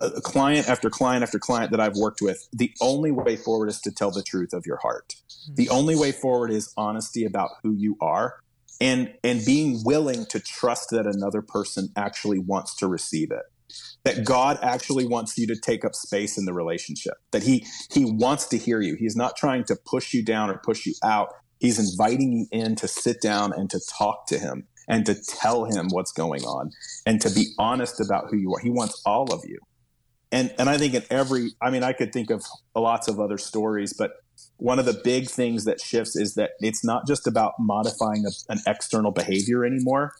a client after client after client that I've worked with, the only way forward is to tell the truth of your heart. The only way forward is honesty about who you are and and being willing to trust that another person actually wants to receive it that God actually wants you to take up space in the relationship, that he he wants to hear you. He's not trying to push you down or push you out. He's inviting you in to sit down and to talk to him and to tell him what's going on and to be honest about who you are. He wants all of you. And and I think in every I mean I could think of lots of other stories, but one of the big things that shifts is that it's not just about modifying a, an external behavior anymore.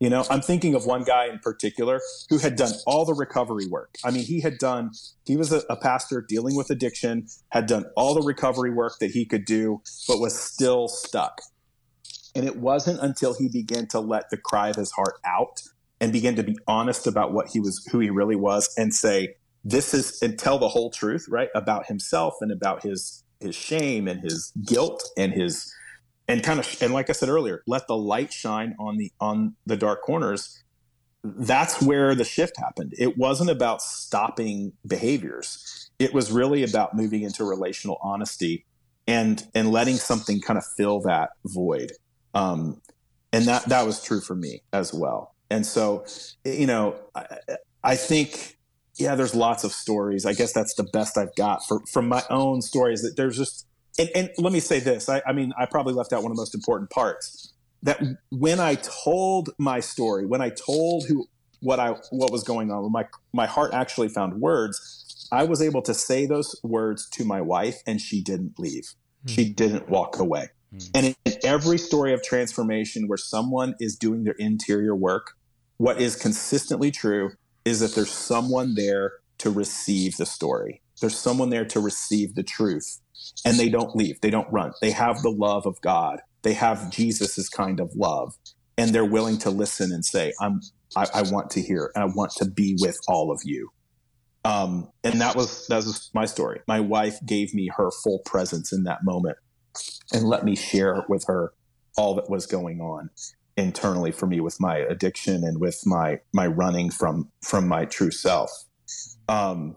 You know, I'm thinking of one guy in particular who had done all the recovery work. I mean, he had done, he was a, a pastor dealing with addiction, had done all the recovery work that he could do, but was still stuck. And it wasn't until he began to let the cry of his heart out and begin to be honest about what he was, who he really was, and say, this is, and tell the whole truth, right, about himself and about his his shame and his guilt and his and kind of and like I said earlier, let the light shine on the on the dark corners. That's where the shift happened. It wasn't about stopping behaviors. It was really about moving into relational honesty and and letting something kind of fill that void. Um, and that that was true for me as well. And so, you know, I, I think yeah, there's lots of stories. I guess that's the best I've got for, from my own stories. That there's just, and, and let me say this. I, I mean, I probably left out one of the most important parts. That when I told my story, when I told who what I what was going on, my my heart actually found words. I was able to say those words to my wife, and she didn't leave. Hmm. She didn't walk away. Hmm. And in, in every story of transformation where someone is doing their interior work, what is consistently true is that there's someone there to receive the story. There's someone there to receive the truth. And they don't leave. They don't run. They have the love of God. They have Jesus's kind of love. And they're willing to listen and say, I'm I, I want to hear and I want to be with all of you. Um, and that was that was my story. My wife gave me her full presence in that moment and let me share with her all that was going on internally for me with my addiction and with my my running from from my true self um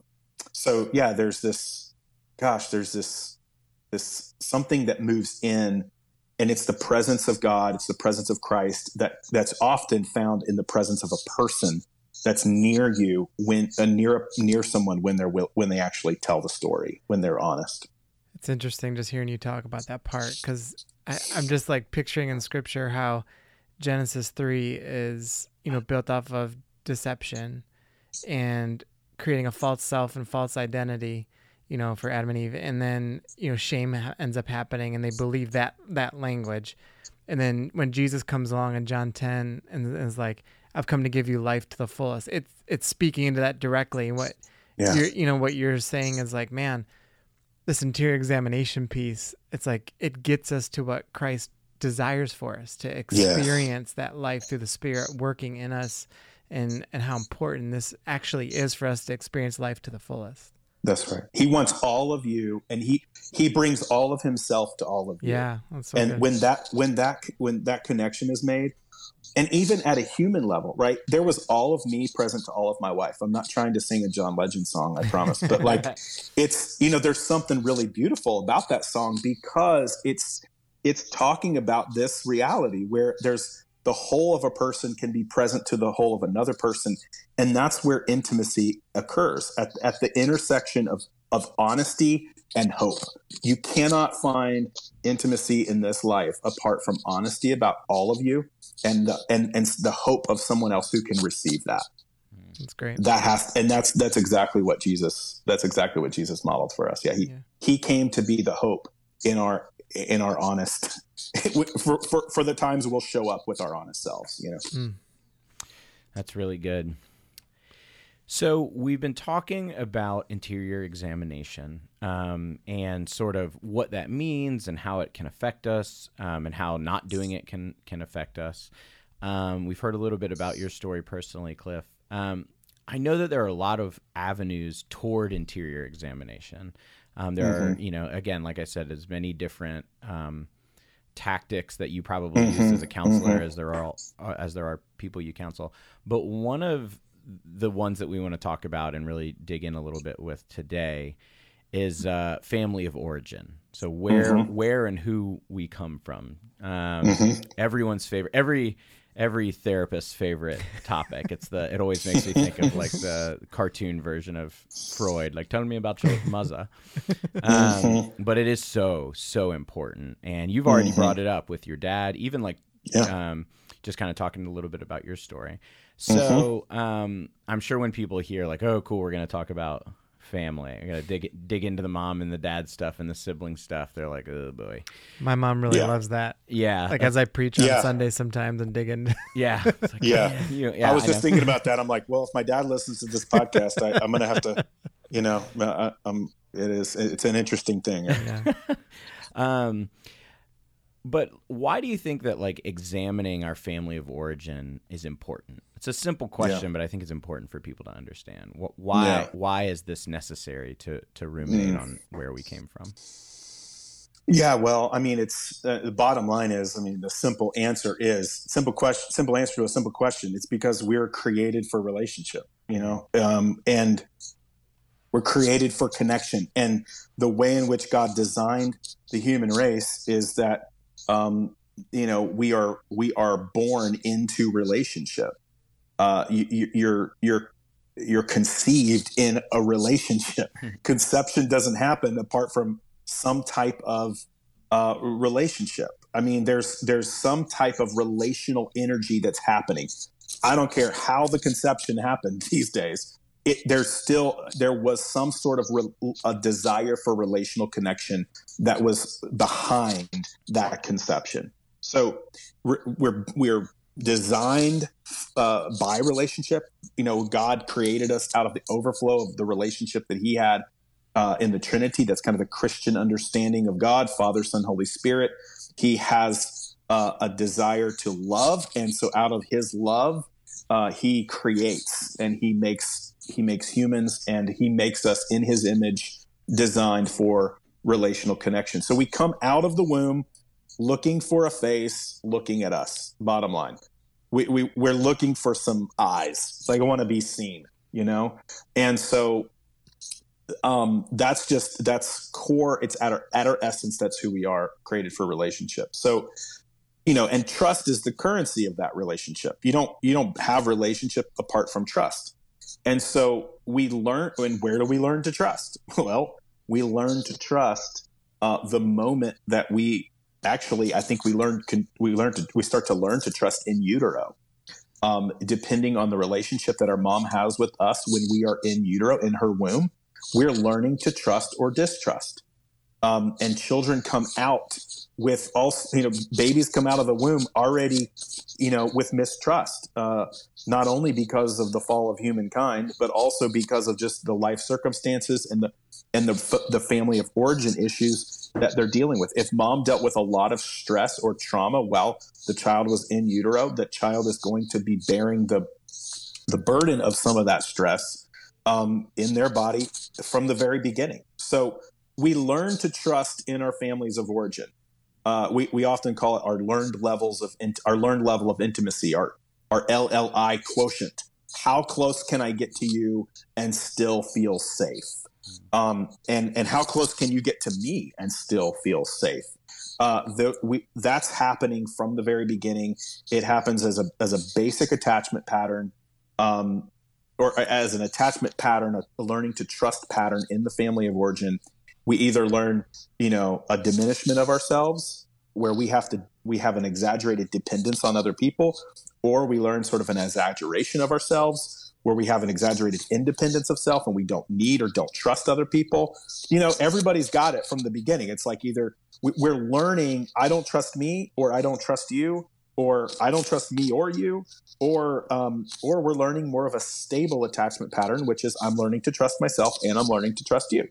so yeah there's this gosh there's this this something that moves in and it's the presence of god it's the presence of christ that that's often found in the presence of a person that's near you when uh, near near someone when they're when they actually tell the story when they're honest. It's interesting just hearing you talk about that part because i'm just like picturing in scripture how Genesis 3 is, you know, built off of deception and creating a false self and false identity, you know, for Adam and Eve. And then, you know, shame ha- ends up happening and they believe that that language. And then when Jesus comes along in John 10 and is like, I've come to give you life to the fullest. It's it's speaking into that directly. And what yeah. you're you know what you're saying is like, man, this interior examination piece, it's like it gets us to what Christ desires for us to experience that life through the spirit working in us and and how important this actually is for us to experience life to the fullest that's right. He wants all of you and he he brings all of himself to all of you. Yeah so and good. when that when that when that connection is made and even at a human level right there was all of me present to all of my wife. I'm not trying to sing a john legend song i promise but like it's you know there's something really beautiful about that song because it's it's talking about this reality where there's the whole of a person can be present to the whole of another person. And that's where intimacy occurs at, at the intersection of, of honesty and hope. You cannot find intimacy in this life apart from honesty about all of you and the, and and the hope of someone else who can receive that. That's great. That has and that's that's exactly what jesus that's exactly what jesus modeled for us. Yeah he yeah. he came to be the hope in our in our honest for, for for the times we'll show up with our honest selves. You know. Mm. That's really good. So we've been talking about interior examination um, and sort of what that means and how it can affect us um, and how not doing it can can affect us. Um, we've heard a little bit about your story personally, Cliff. Um, I know that there are a lot of avenues toward interior examination. Um, there mm-hmm. are, you know, again, like I said, as many different um, tactics that you probably mm-hmm. use as a counselor mm-hmm. as there are uh, as there are people you counsel. But one of the ones that we want to talk about and really dig in a little bit with today is uh, family of origin. So where mm-hmm. where and who we come from. Um, mm-hmm. Everyone's favorite. Every every therapist's favorite topic. It's the it always makes me think of like the cartoon version of Freud, like telling me about your mother. Um, mm-hmm. But it is so so important, and you've already mm-hmm. brought it up with your dad. Even like yeah. um, just kind of talking a little bit about your story. So mm-hmm. um, I'm sure when people hear like, "Oh, cool, we're going to talk about family," I gotta dig dig into the mom and the dad stuff and the sibling stuff. They're like, "Oh boy." My mom really yeah. loves that. Yeah, like as I preach on yeah. Sunday sometimes and dig in. Yeah, like, yeah. You, yeah. I was I just thinking about that. I'm like, well, if my dad listens to this podcast, I, am going to have to, you know, I, am It is. It's an interesting thing. Yeah. um but why do you think that like examining our family of origin is important? It's a simple question, yeah. but I think it's important for people to understand. Why yeah. why is this necessary to to ruminate mm. on where we came from? Yeah, well, I mean, it's uh, the bottom line is, I mean, the simple answer is simple question, simple answer to a simple question. It's because we're created for relationship, you know, um, and we're created for connection. And the way in which God designed the human race is that um, you know we are we are born into relationship uh, you, you're you're you're conceived in a relationship. Conception doesn't happen apart from some type of uh, relationship. I mean there's there's some type of relational energy that's happening. I don't care how the conception happened these days. It, there's still there was some sort of re, a desire for relational connection that was behind that conception. So we're we're, we're designed uh, by relationship. You know, God created us out of the overflow of the relationship that He had uh, in the Trinity. That's kind of the Christian understanding of God, Father, Son, Holy Spirit. He has uh, a desire to love, and so out of His love, uh, He creates and He makes he makes humans and he makes us in his image designed for relational connection. So we come out of the womb looking for a face, looking at us, bottom line. We, we, we're looking for some eyes. It's like I want to be seen, you know? And so um, that's just, that's core. It's at our, at our essence. That's who we are created for relationship. So, you know, and trust is the currency of that relationship. You don't, you don't have relationship apart from trust. And so we learn, and where do we learn to trust? Well, we learn to trust uh, the moment that we actually, I think we learn, we learn to, we start to learn to trust in utero. Um, depending on the relationship that our mom has with us when we are in utero, in her womb, we're learning to trust or distrust. Um, and children come out with all you know babies come out of the womb already you know with mistrust uh, not only because of the fall of humankind but also because of just the life circumstances and the and the the family of origin issues that they're dealing with if mom dealt with a lot of stress or trauma while the child was in utero that child is going to be bearing the the burden of some of that stress um, in their body from the very beginning so we learn to trust in our families of origin uh, we, we often call it our learned levels of our learned level of intimacy, our our LLI quotient. How close can I get to you and still feel safe? Um, and and how close can you get to me and still feel safe? Uh, the, we, that's happening from the very beginning. It happens as a as a basic attachment pattern, um, or as an attachment pattern, a, a learning to trust pattern in the family of origin we either learn, you know, a diminishment of ourselves where we have to we have an exaggerated dependence on other people, or we learn sort of an exaggeration of ourselves where we have an exaggerated independence of self and we don't need or don't trust other people. You know, everybody's got it from the beginning. It's like either we're learning, I don't trust me or I don't trust you, or I don't trust me or you, or um, or we're learning more of a stable attachment pattern, which is I'm learning to trust myself and I'm learning to trust you.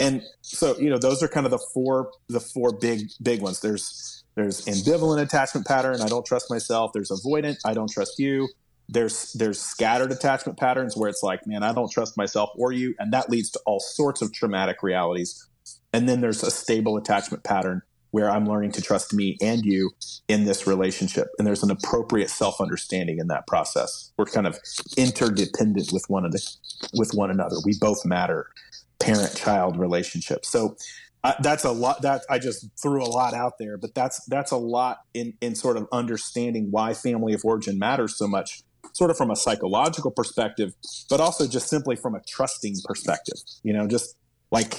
And so, you know, those are kind of the four the four big big ones. There's there's ambivalent attachment pattern, I don't trust myself. There's avoidant, I don't trust you there's there's scattered attachment patterns where it's like man i don't trust myself or you. And that leads to all sorts of traumatic realities. And then there's a stable attachment pattern where i'm learning to trust me and you in this relationship. And there's an appropriate self-understanding in that process. We're kind of interdependent with one the with one another. We both matter. Parent child relationship. So uh, that's a lot that i just threw a lot out there but that's that's a lot in in sort of understanding why family of origin matters so much sort of from a psychological perspective, but also just simply from a trusting perspective. You know, just like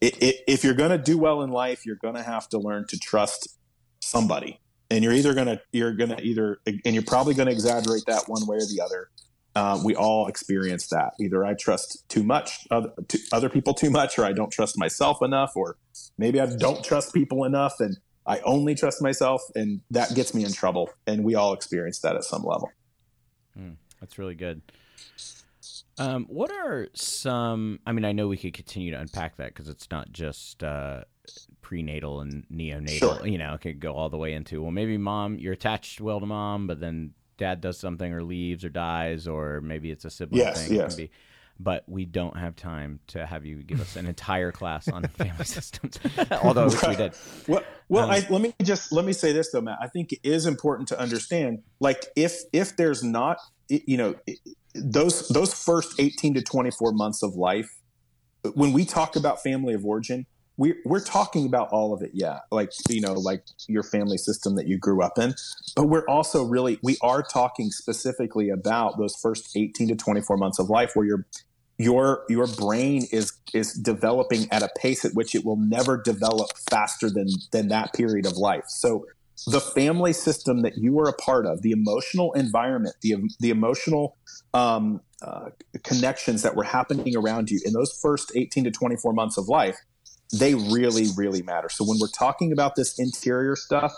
it, it, if you're going to do well in life, you're going to have to learn to trust somebody, and you're either going to you're going to either and you're probably going to exaggerate that one way or the other. Uh, we all experience that. Either I trust too much, other, to other people too much, or I don't trust myself enough, or maybe I don't trust people enough, and I only trust myself, and that gets me in trouble. And we all experience that at some level. Mm, that's really good. Um, what are some? I mean, I know we could continue to unpack that because it's not just uh, prenatal and neonatal. Sure. You know, it could go all the way into well, maybe mom, you're attached well to mom, but then dad does something or leaves or dies, or maybe it's a sibling yes, thing. Yes. It can be but we don't have time to have you give us an entire class on family systems. Although I we did. Well, well, um, I, let me just let me say this though, Matt. I think it is important to understand, like if if there's not, you know, those those first eighteen to twenty four months of life, when we talk about family of origin, we're we're talking about all of it, yeah. Like you know, like your family system that you grew up in, but we're also really we are talking specifically about those first eighteen to twenty four months of life where you're your your brain is is developing at a pace at which it will never develop faster than than that period of life. So the family system that you are a part of, the emotional environment, the the emotional um, uh, connections that were happening around you in those first 18 to 24 months of life, they really really matter. So when we're talking about this interior stuff,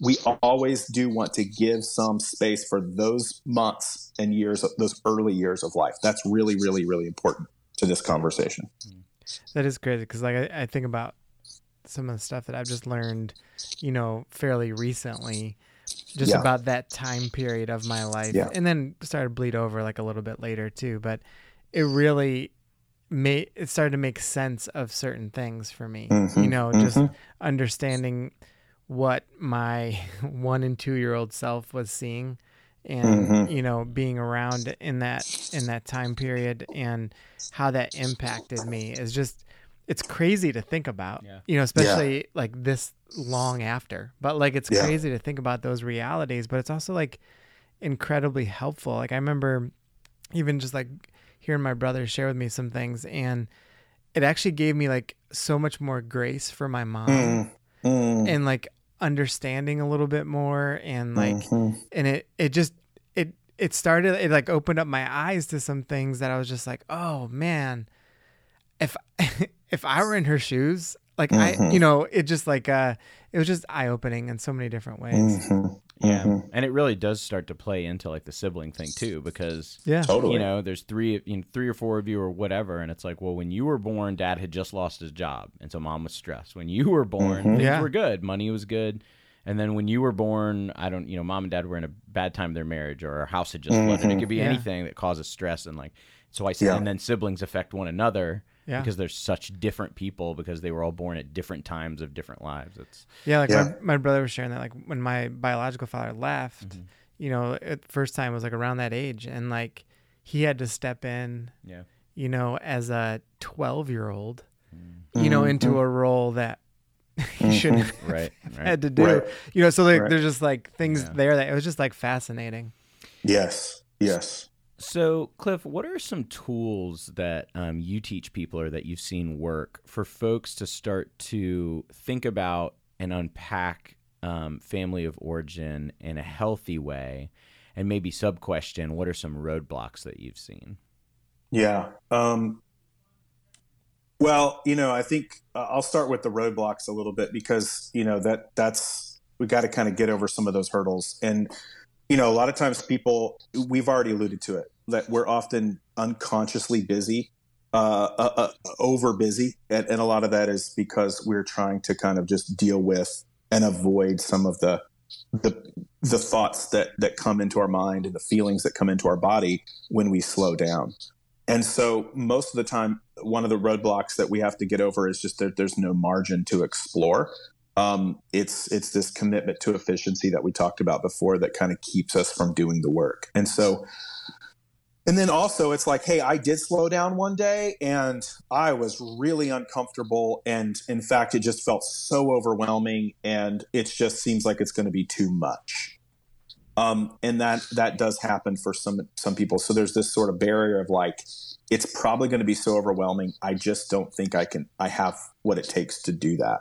we always do want to give some space for those months and years, those early years of life. That's really, really, really important to this conversation. Mm. That is crazy because, like, I, I, think about some of the stuff that I've just learned, you know, fairly recently, just yeah. about that time period of my life, yeah. and then started bleed over like a little bit later too. But it really made it started to make sense of certain things for me. Mm-hmm, you know, mm-hmm. just understanding what my one and two year old self was seeing and mm-hmm. you know being around in that in that time period and how that impacted me is just it's crazy to think about yeah. you know especially yeah. like this long after but like it's yeah. crazy to think about those realities but it's also like incredibly helpful like i remember even just like hearing my brother share with me some things and it actually gave me like so much more grace for my mom mm. Mm. and like understanding a little bit more and like mm-hmm. and it it just it it started it like opened up my eyes to some things that I was just like, "Oh man, if if I were in her shoes, like mm-hmm. I you know, it just like uh it was just eye-opening in so many different ways." Mm-hmm. Yeah, mm-hmm. and it really does start to play into like the sibling thing too, because yeah, totally. You know, there's three, you know, three or four of you or whatever, and it's like, well, when you were born, dad had just lost his job, and so mom was stressed. When you were born, mm-hmm. things yeah. were good, money was good, and then when you were born, I don't, you know, mom and dad were in a bad time of their marriage, or our house had just flooded. Mm-hmm. It could be yeah. anything that causes stress, and like, so I say, yeah. and then siblings affect one another yeah. because they're such different people because they were all born at different times of different lives. It's yeah, like yeah. My, my, brother was sharing that like when my biological father left, mm-hmm. you know, at first time was like around that age, and like he had to step in, yeah, you know, as a twelve year old, mm-hmm. you know, into mm-hmm. a role that he shouldn't mm-hmm. right, right, had to do, right. you know. So like, right. there's just like things yeah. there that it was just like fascinating. Yes, yes. So, Cliff, what are some tools that um, you teach people or that you've seen work for folks to start to think about and unpack um, family of origin in a healthy way? and maybe sub question, what are some roadblocks that you've seen? Yeah. Um, well, you know, I think uh, I'll start with the roadblocks a little bit because you know that that's we got to kind of get over some of those hurdles. And you know, a lot of times people we've already alluded to it that we're often unconsciously busy, uh, uh, uh, over busy, and, and a lot of that is because we're trying to kind of just deal with and avoid some of the the the thoughts that that come into our mind and the feelings that come into our body when we slow down. And so most of the time, one of the roadblocks that we have to get over is just that there's no margin to explore. Um, it's it's this commitment to efficiency that we talked about before that kind of keeps us from doing the work. And so, and then also it's like, hey, I did slow down one day, and I was really uncomfortable, and in fact, it just felt so overwhelming, and it just seems like it's going to be too much. Um, and that that does happen for some some people. So there's this sort of barrier of like, it's probably going to be so overwhelming. I just don't think I can. I have what it takes to do that.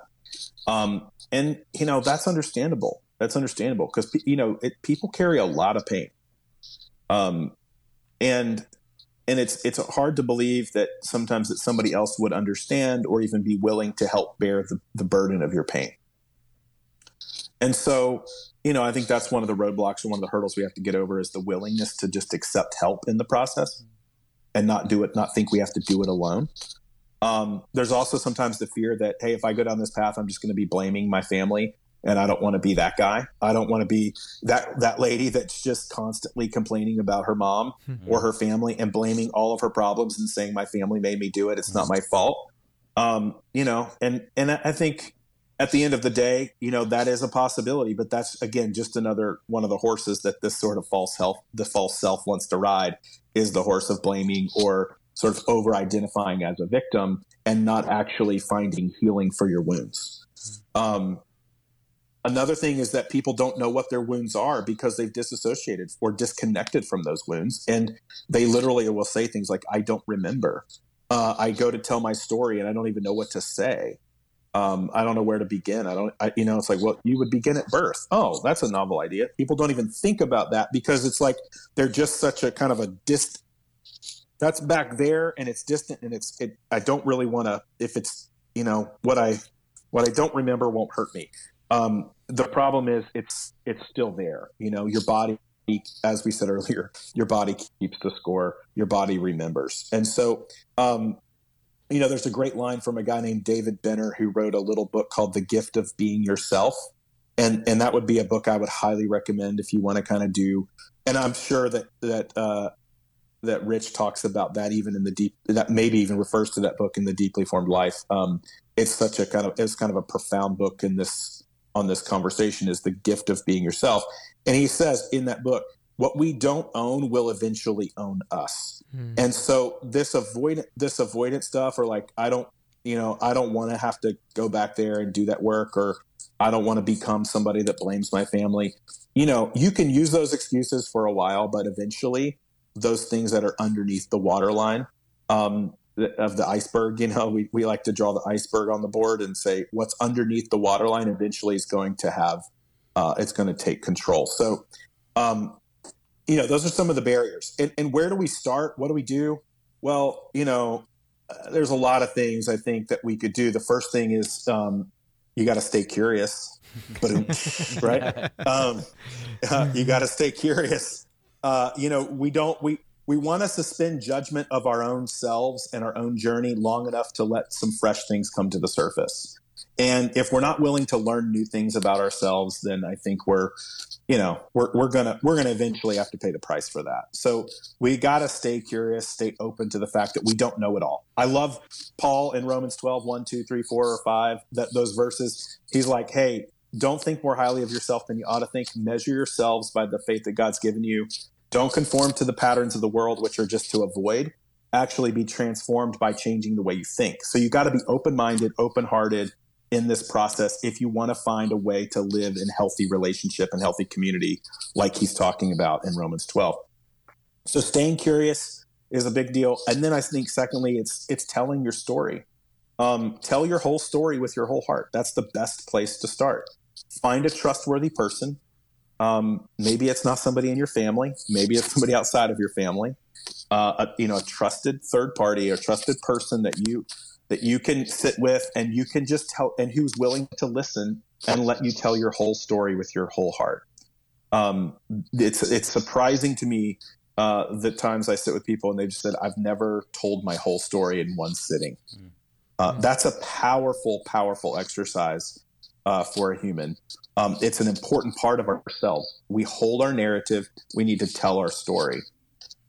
Um, and you know that's understandable. That's understandable because you know it, people carry a lot of pain. Um, and and it's it's hard to believe that sometimes that somebody else would understand or even be willing to help bear the, the burden of your pain. And so you know, I think that's one of the roadblocks or one of the hurdles we have to get over is the willingness to just accept help in the process and not do it, not think we have to do it alone. Um, there's also sometimes the fear that, hey, if I go down this path, I'm just going to be blaming my family, and I don't want to be that guy. I don't want to be that that lady that's just constantly complaining about her mom mm-hmm. or her family and blaming all of her problems and saying my family made me do it. It's not my fault. Um, you know, and and I think at the end of the day, you know, that is a possibility, but that's again just another one of the horses that this sort of false self, the false self wants to ride is the horse of blaming or sort of over identifying as a victim and not actually finding healing for your wounds. Um, another thing is that people don't know what their wounds are because they've disassociated or disconnected from those wounds. And they literally will say things like, I don't remember. Uh, I go to tell my story and I don't even know what to say um, I don't know where to begin. I don't, I, you know, it's like, well, you would begin at birth. Oh, that's a novel idea. People don't even think about that because it's like they're just such a kind of a dist. That's back there, and it's distant, and it's. It, I don't really want to. If it's, you know, what I, what I don't remember won't hurt me. Um, the problem is, it's it's still there. You know, your body, as we said earlier, your body keeps the score. Your body remembers, and so um, you know, there's a great line from a guy named David Benner who wrote a little book called The Gift of Being Yourself. And, and that would be a book I would highly recommend if you want to kind of do. And I'm sure that, that, uh, that Rich talks about that even in the deep, that maybe even refers to that book in the deeply formed life. Um, it's such a kind of, it's kind of a profound book in this, on this conversation is the gift of being yourself. And he says in that book, what we don't own will eventually own us. Hmm. And so this avoid this avoidance stuff or like I don't you know, I don't want to have to go back there and do that work or I don't want to become somebody that blames my family. You know, you can use those excuses for a while, but eventually those things that are underneath the waterline um, of the iceberg, you know, we, we like to draw the iceberg on the board and say what's underneath the waterline eventually is going to have, uh, it's going to take control. So, um, you know, those are some of the barriers. And, and where do we start? What do we do? Well, you know, uh, there's a lot of things I think that we could do. The first thing is um, you got to stay curious, right? Um, uh, you got to stay curious. Uh, you know, we don't we we want to suspend judgment of our own selves and our own journey long enough to let some fresh things come to the surface. And if we're not willing to learn new things about ourselves, then I think we're, you know, we're, we're gonna we're gonna eventually have to pay the price for that. So we gotta stay curious, stay open to the fact that we don't know it all. I love Paul in Romans 12, 1, 2, 3, 4, or 5, that those verses. He's like, hey, don't think more highly of yourself than you ought to think. Measure yourselves by the faith that God's given you. Don't conform to the patterns of the world, which are just to avoid. Actually, be transformed by changing the way you think. So you got to be open minded, open hearted, in this process if you want to find a way to live in healthy relationship and healthy community like he's talking about in Romans 12. So staying curious is a big deal. And then I think secondly it's it's telling your story. Um, tell your whole story with your whole heart. That's the best place to start. Find a trustworthy person Um, maybe it's not somebody in your family. Maybe it's somebody outside of your family. Uh, a, you know, a trusted third party, a trusted person that you that you can sit with and you can just tell and who's willing to listen and let you tell your whole story with your whole heart. Um, it's it's surprising to me uh, the times I sit with people and they just said, "I've never told my whole story in one sitting." Uh, that's a powerful, powerful exercise uh, for a human. Um, it's an important part of ourselves. We hold our narrative. We need to tell our story.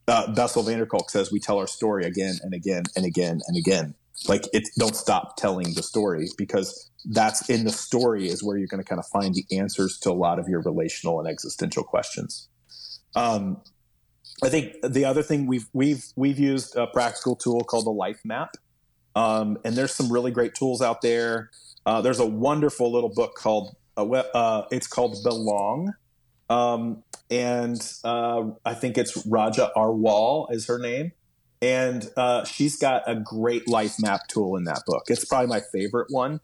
Uh, Bessel van der Kolk says we tell our story again and again and again and again. Like it, don't stop telling the story because that's in the story is where you're going to kind of find the answers to a lot of your relational and existential questions. Um, I think the other thing we've we've we've used a practical tool called the Life Map, um, and there's some really great tools out there. Uh, there's a wonderful little book called uh, uh, it's called Belong, um, and uh, I think it's Radha Agrawal is her name, and uh, she's got a great life map tool in that book. It's probably my favorite one.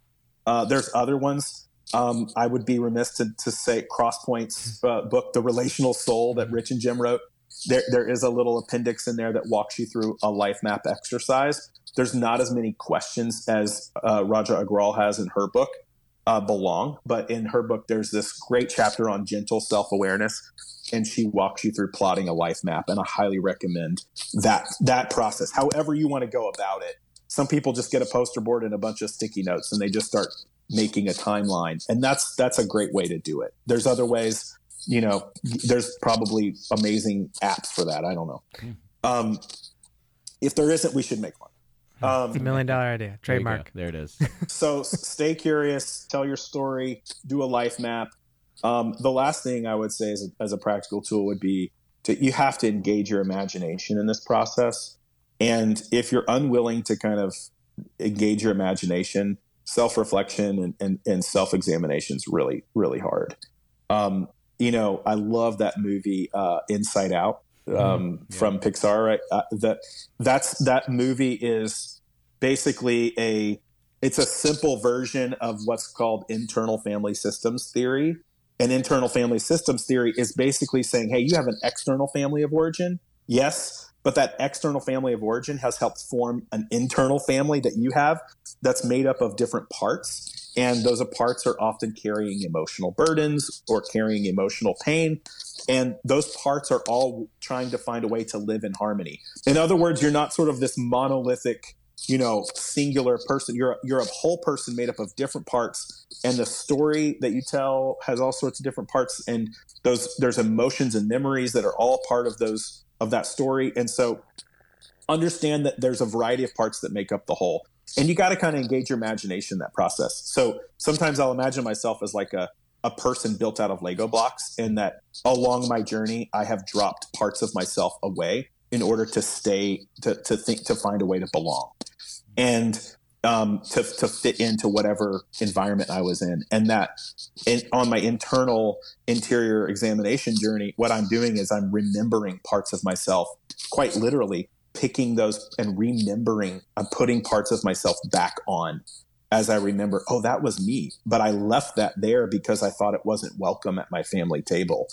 There's other ones. Um, I would be remiss to, to say Crosspoint's book, The Relational Soul, that Rich and Jim wrote there, there is a little appendix in there that walks you through a life map exercise. There's not as many questions as uh, Radha Agrawal has in her book, uh, Belong, but in her book, there's this great chapter on gentle self awareness, and she walks you through plotting a life map. And I highly recommend that that process. However you want to go about it. Some people just get a poster board and a bunch of sticky notes, and they just start making a timeline, and that's that's a great way to do it. There's other ways you know, there's probably amazing apps for that. I don't know. Um, if there isn't, we should make one. Um, it's a million dollar idea. Trademark. There, there it is. so stay curious, tell your story, do a life map. Um, the last thing I would say as a, as a practical tool would be to you have to engage your imagination in this process. And if you're unwilling to kind of engage your imagination, self reflection and, and, and self examination is really, really hard. Um, you know, I love that movie uh, Inside Out mm-hmm. um, yeah. from Pixar. Right? Uh, that that's that movie is basically a it's a simple version of what's called internal family systems theory. And internal family systems theory is basically saying, hey, you have an external family of origin. Yes, but that external family of origin has helped form an internal family that you have that's made up of different parts and those parts are often carrying emotional burdens or carrying emotional pain. And those parts are all trying to find a way to live in harmony. In other words, you're not sort of this monolithic, you know, singular person. You're, you're a whole person made up of different parts. And the story that you tell has all sorts of different parts. And those, there's emotions and memories that are all part of those, of that story. And so understand that there's a variety of parts that make up the whole and you got to kind of engage your imagination in that process. So sometimes I'll imagine myself as like a, a person built out of Lego blocks, and that along my journey, I have dropped parts of myself away in order to stay, to, to think, to find a way to belong and um, to, to fit into whatever environment I was in. And that in, on my internal interior examination journey, what I'm doing is I'm remembering parts of myself quite literally picking those and remembering, I'm putting parts of myself back on as I remember, oh, that was me. But I left that there because I thought it wasn't welcome at my family table.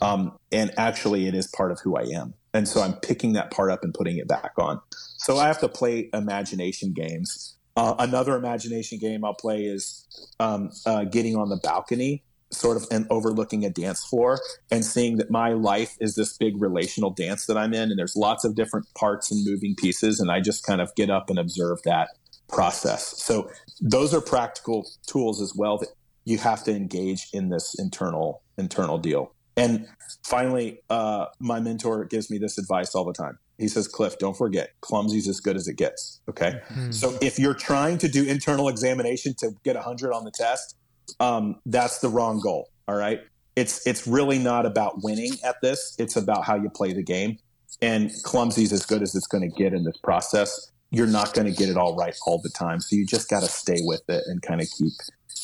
Um, and actually, it is part of who I am. And so I'm picking that part up and putting it back on. So I have to play imagination games. Uh, another imagination game I'll play is um, uh, getting on the balcony sort of and overlooking a dance floor and seeing that my life is this big relational dance that I'm in and there's lots of different parts and moving pieces and I just kind of get up and observe that process. So those are practical tools as well that you have to engage in this internal internal deal. And finally, uh, my mentor gives me this advice all the time. He says, Cliff, don't forget, clumsy's as good as it gets. Okay. Mm-hmm. So if you're trying to do internal examination to get 100 on the test, um, that's the wrong goal. All right. It's it's really not about winning at this. It's about how you play the game. And clumsy's as good as it's going to get in this process. You're not going to get it all right all the time. So you just got to stay with it and kind of keep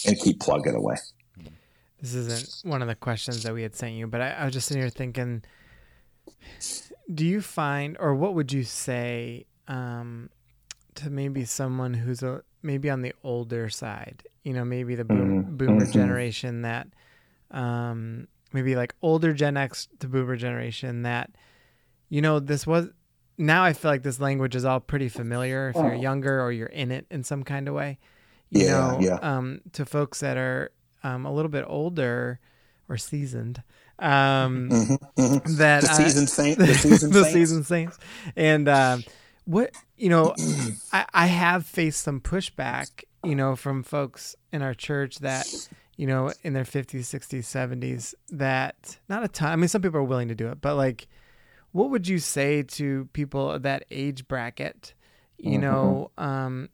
and keep plugging away. This isn't one of the questions that we had sent you, but I, I was just sitting here thinking, do you find, or what would you say um, to maybe someone who's a maybe on the older side, you know, maybe the boom, mm-hmm. boomer mm-hmm. generation that um, maybe like older Gen X to Boomer generation that, you know, this was now I feel like this language is all pretty familiar if you're younger or you're in it in some kind of way. You Yeah, know, yeah. um, to folks that are um, a little bit older or seasoned, um, Mhm. that The uh, seasoned saint, the seasoned the saints. seasoned saints, and um, what you know, I, I have faced some pushback, you know, from folks in our church that you know in their 50s 60s 70s that not a ton i mean some people are willing to do it but like what would you say to people of that age bracket you know um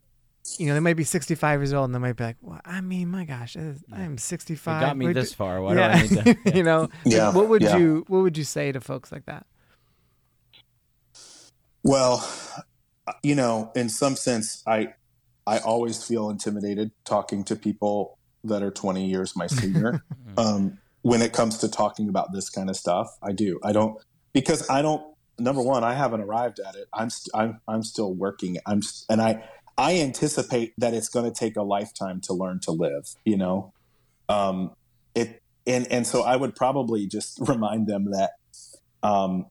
you know they might be 65 years old and they might be like well i mean my gosh i'm 65 It got me Would- this far. Why yeah. do I need to? you know Yeah, what would yeah. you what would you say to folks like that Well, you know, in some sense, I I always feel intimidated talking to people that are 20 years my senior. um, when it comes to talking about this kind of stuff, I do. I don't because I don't. Number one, I haven't arrived at it. I'm st- I'm I'm still working. I'm st- and I I anticipate that it's going to take a lifetime to learn to live. You know, um, it and and so I would probably just remind them that um,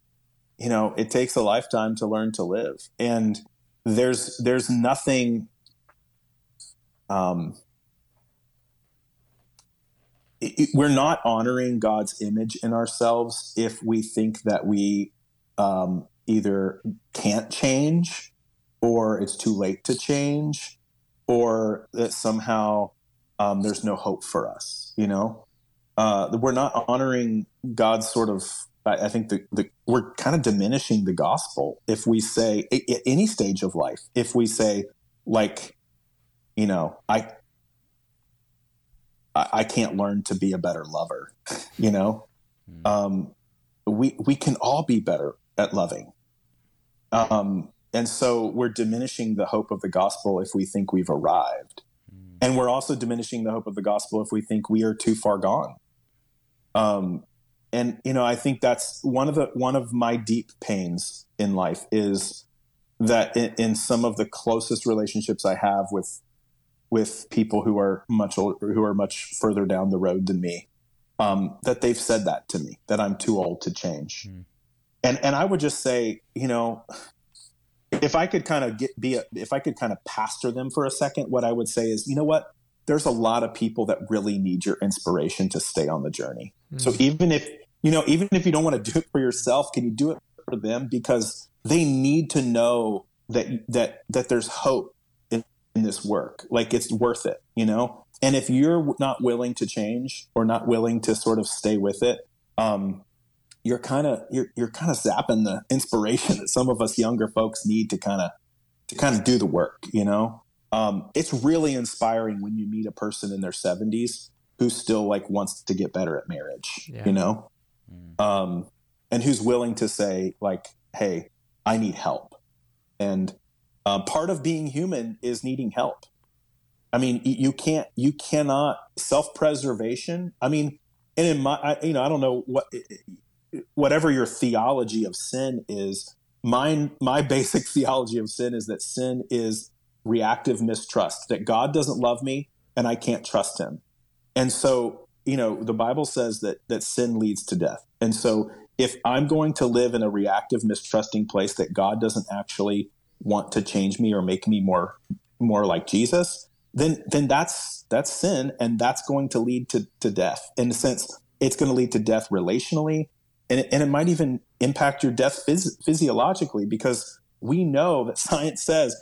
you know it takes a lifetime to learn to live and there's there's nothing um it- it- we're not honoring god's image in ourselves if we think that we um either can't change or it's too late to change or that somehow um, there's no hope for us you know uh, we're not honoring God's sort of. I, I think the, the we're kind of diminishing the gospel if we say at, any stage of life. If we say like, you know, I, I I can't learn to be a better lover. You know, um, we we can all be better at loving. Um, and so we're diminishing the hope of the gospel if we think we've arrived. And we're also diminishing the hope of the gospel if we think we are too far gone. Um, and you know, I think that's one of the one of my deep pains in life is that in, in some of the closest relationships I have with with people who are much older, who are much further down the road than me, um, that they've said that to me that I'm too old to change. And and I would just say, you know, if I could kind of get be a, if I could kind of pastor them for a second, what I would say is, you know what? There's a lot of people that really need your inspiration to stay on the journey. So even if you know, even if you don't want to do it for yourself, can you do it for them because they need to know that that that there's hope in, in this work. Like it's worth it, you know. And if you're not willing to change or not willing to sort of stay with it, um, you're kind of you're you're kind of zapping the inspiration that some of us younger folks need to kind of to kind of do the work. You know, um, it's really inspiring when you meet a person in their 70s who still like wants to get better at marriage. Yeah. You know, um, and who's willing to say like, "Hey, I need help," and uh, part of being human is needing help. I mean, you can't, you cannot self preservation. I mean, and in my, I, you know, I don't know what, whatever your theology of sin is. Mine, my basic theology of sin is that sin is reactive mistrust. That God doesn't love me and I can't trust Him. And so, you know, the Bible says that that sin leads to death. And so, if I'm going to live in a reactive, mistrusting place that God doesn't actually want to change me or make me more more like Jesus, then then that's that's sin, and that's going to lead to to death. In a sense, it's going to lead to death relationally, and it, and it might even impact your death phys- physiologically because we know that science says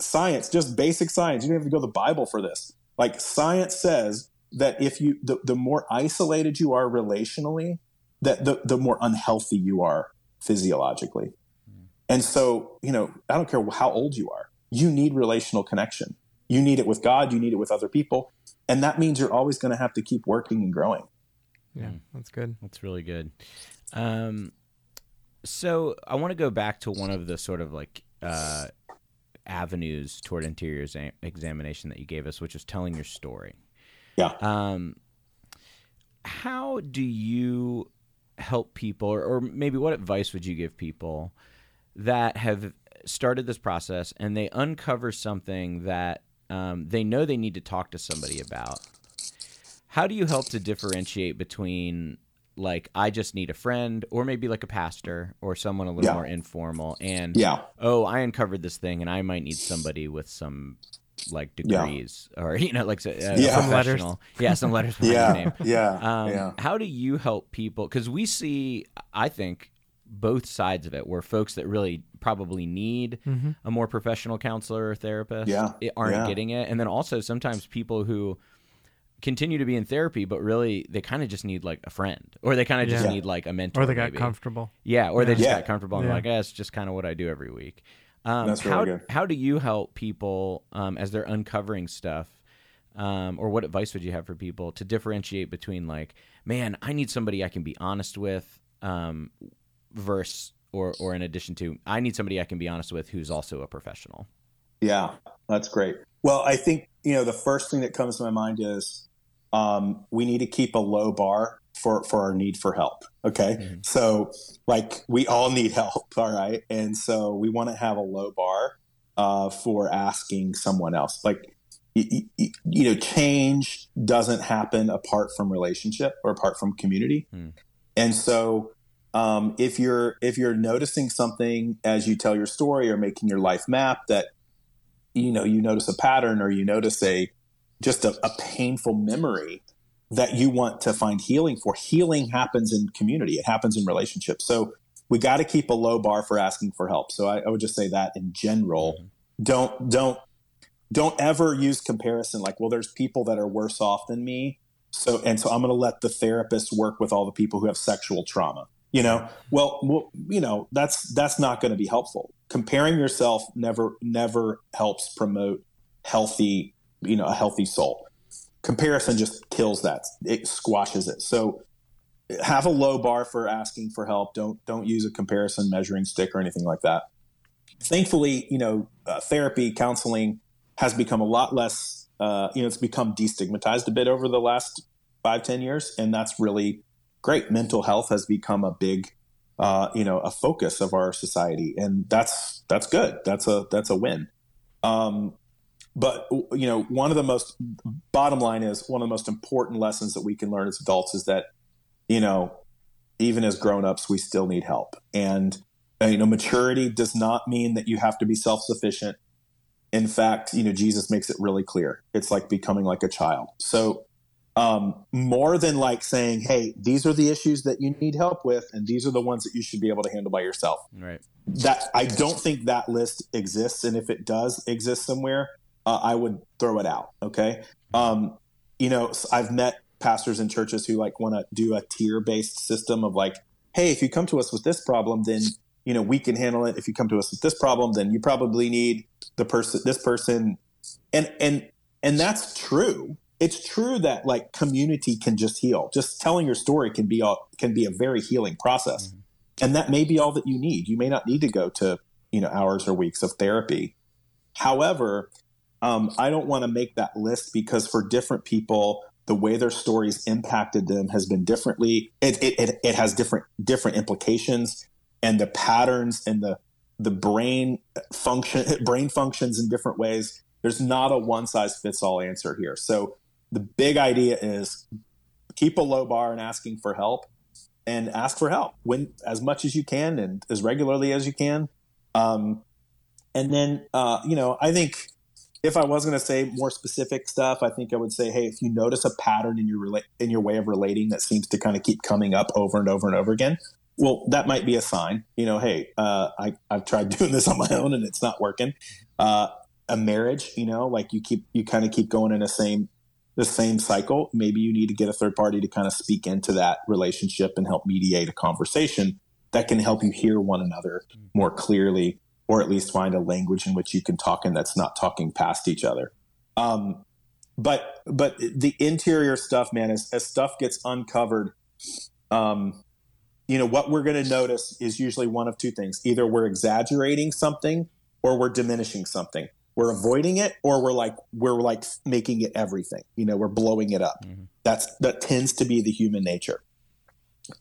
science, just basic science. You don't have to go to the Bible for this. Like science says that if you the, the more isolated you are relationally, that the, the more unhealthy you are physiologically. Hmm. And so, you know, I don't care how old you are, you need relational connection. You need it with God, you need it with other people. And that means you're always going to have to keep working and growing. Yeah, hmm. that's good. That's really good. Um, so I want to go back to one of the sort of like uh, avenues toward interior exam- examination that you gave us, which is telling your story. Yeah. Um, how do you help people, or, or maybe what advice would you give people that have started this process and they uncover something that um, they know they need to talk to somebody about? How do you help to differentiate between like I just need a friend or maybe like a pastor or someone a little Yeah. more informal and Yeah. oh, I uncovered this thing and I might need somebody with some like Yeah. degrees or you know like a, a Yeah. Some letters. professional. Yeah, some letters Yeah. name. Yeah. Um, yeah. How do you help people? Because we see, I think, both sides of it, where folks that really probably need a more professional counselor or therapist Yeah, aren't yeah. getting it, and then also sometimes people who continue to be in therapy, but really they kind of just need like a friend, or they kind of just Yeah. need like a mentor, or they got maybe. comfortable. Yeah, or they just Yeah. got comfortable and Yeah. like, eh, it's just kind of what I do every week. Um, That's how, really good. How do you help people um, as they're uncovering stuff? Um, or what advice would you have for people to differentiate between like, man, I need somebody I can be honest with, um, versus or or in addition to, I need somebody I can be honest with who's also a professional. Yeah, that's great. Well, I think you know the first thing that comes to my mind is um, we need to keep a low bar for for our need for help. Okay, so like we all need help, all right, and so we want to have a low bar uh, for asking someone else. Like y- y- you know, change doesn't happen apart from relationship or apart from community, Hmm. and so um, if you're if you're noticing something as you tell your story or making your life map that you know you notice a pattern or you notice a just a, a painful memory that you want to find healing for. Healing happens in community. It happens in relationships. So we got to keep a low bar for asking for help. So I, I would just say that in general. Mm-hmm. Don't don't don't ever use comparison like well there's people that are worse off than me. So and so i'm going to let the therapist work with all the people who have sexual trauma you know? Well, well you know that's that's not going to be helpful. Comparing yourself never never helps promote healthy you know a healthy soul. Comparison just kills that. It squashes it. So have a low bar for asking for help. Don't don't use a comparison measuring stick or anything like that. Thankfully you know uh, therapy counseling has become a lot less uh, you know it's become destigmatized a bit over the last five ten years and that's really great. Mental health has become a big uh, you know a focus of our society and that's that's good. That's a that's a win. Um, but you know one of the most bottom line is one of the most important lessons that we can learn as adults is that you know even as grown-ups we still need help. And uh, you know maturity does not mean that you have to be self-sufficient. In fact you know jesus makes it really clear. It's like becoming like a child. So um, more than like saying hey these are the issues that you need help with and these are the ones that you should be able to handle by yourself. Right. that I don't think that list exists, and if it does exist somewhere, uh, I would throw it out. Okay, um, you know, I've met pastors in churches who like want to do a tier based system of like, hey, if you come to us with this problem, then you know we can handle it. If you come to us with this problem, then you probably need the person, this person, and and and that's true. It's true that like community can just heal. Just telling your story can be all can be a very healing process and that may be all that you need you may not need to go to you know hours or weeks of therapy however um, i don't want to make that list because for different people the way their stories impacted them has been differently. It, it, it, it has different different implications and the patterns and the the brain function brain functions in different ways. There's not a one size fits all answer here. So the big idea is keep a low bar and asking for help and ask for help when as much as you can and as regularly as you can. Um, and then, uh, you know, I think if I was going to say more specific stuff, I think I would say, hey, if you notice a pattern in your rela- in your way of relating that seems to kind of keep coming up over and over and over again, well, that might be a sign. You know, hey, uh, I I've tried doing this on my own and it's not working. Uh, a marriage, you know, like you keep you kind of keep going in the same the same cycle. Maybe you need to get a third party to kind of speak into that relationship and help mediate a conversation that can help you hear one another more clearly, or at least find a language in which you can talk and that's not talking past each other. Um, but but the interior stuff, man, as, as stuff gets uncovered, um, you know what we're going to notice is usually one of two things: either we're exaggerating something or we're diminishing something. We're avoiding it or we're like we're like making it everything. You know we're blowing it up. That's that tends to be the human nature.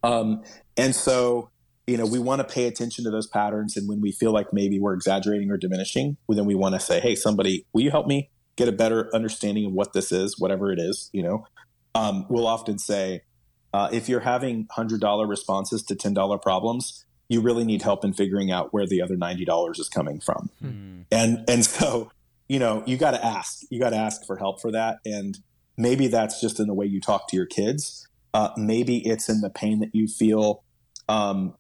Um and so you know we want to pay attention to those patterns and when we feel like maybe we're exaggerating or diminishing well, then we want to say hey somebody will you help me get a better understanding of what this is whatever it is you know um, we'll often say Uh, if you're having $100 responses to $10 problems, you really need help in figuring out where the other $90 is coming from. Hmm. And, and so, you know, you got to ask, you got to ask for help for that. And maybe that's just in the way you talk to your kids. Uh, maybe it's in the pain that you feel, um,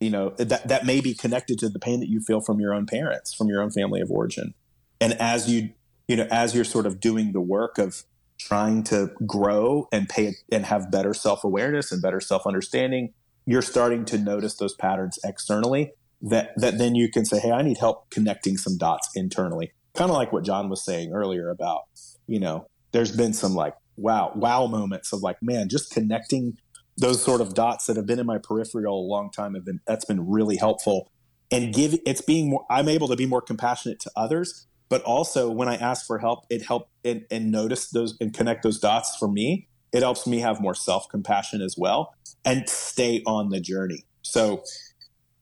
you know, that, that may be connected to the pain that you feel from your own parents, from your own family of origin. And as you, you know, as you're sort of doing the work of trying to grow and pay and have better self awareness and better self understanding, you're starting to notice those patterns externally that, that then you can say, Hey, I need help connecting some dots internally. Kind of like what John was saying earlier about, you know, there's been some like wow, wow moments of like, man, just connecting those sort of dots that have been in my peripheral a long time have been that's been really helpful. And give it's being more I'm able to be more compassionate to others, but also when I ask for help, it help and, and notice those and connect those dots for me. It helps me have more self compassion as well and stay on the journey. So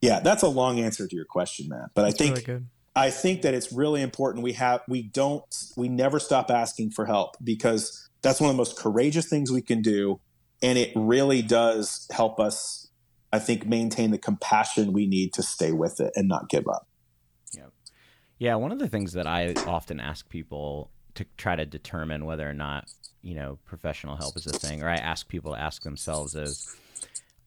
yeah, that's a long answer to your question, Matt. But I think really. I think that it's really important we have we don't we never stop asking for help because that's one of the most courageous things we can do and it really does help us I think maintain the compassion we need to stay with it and not give up. Yeah, Yeah. one of the things that I often ask people to try to determine whether or not, you know, professional help is a thing, or I ask people to ask themselves is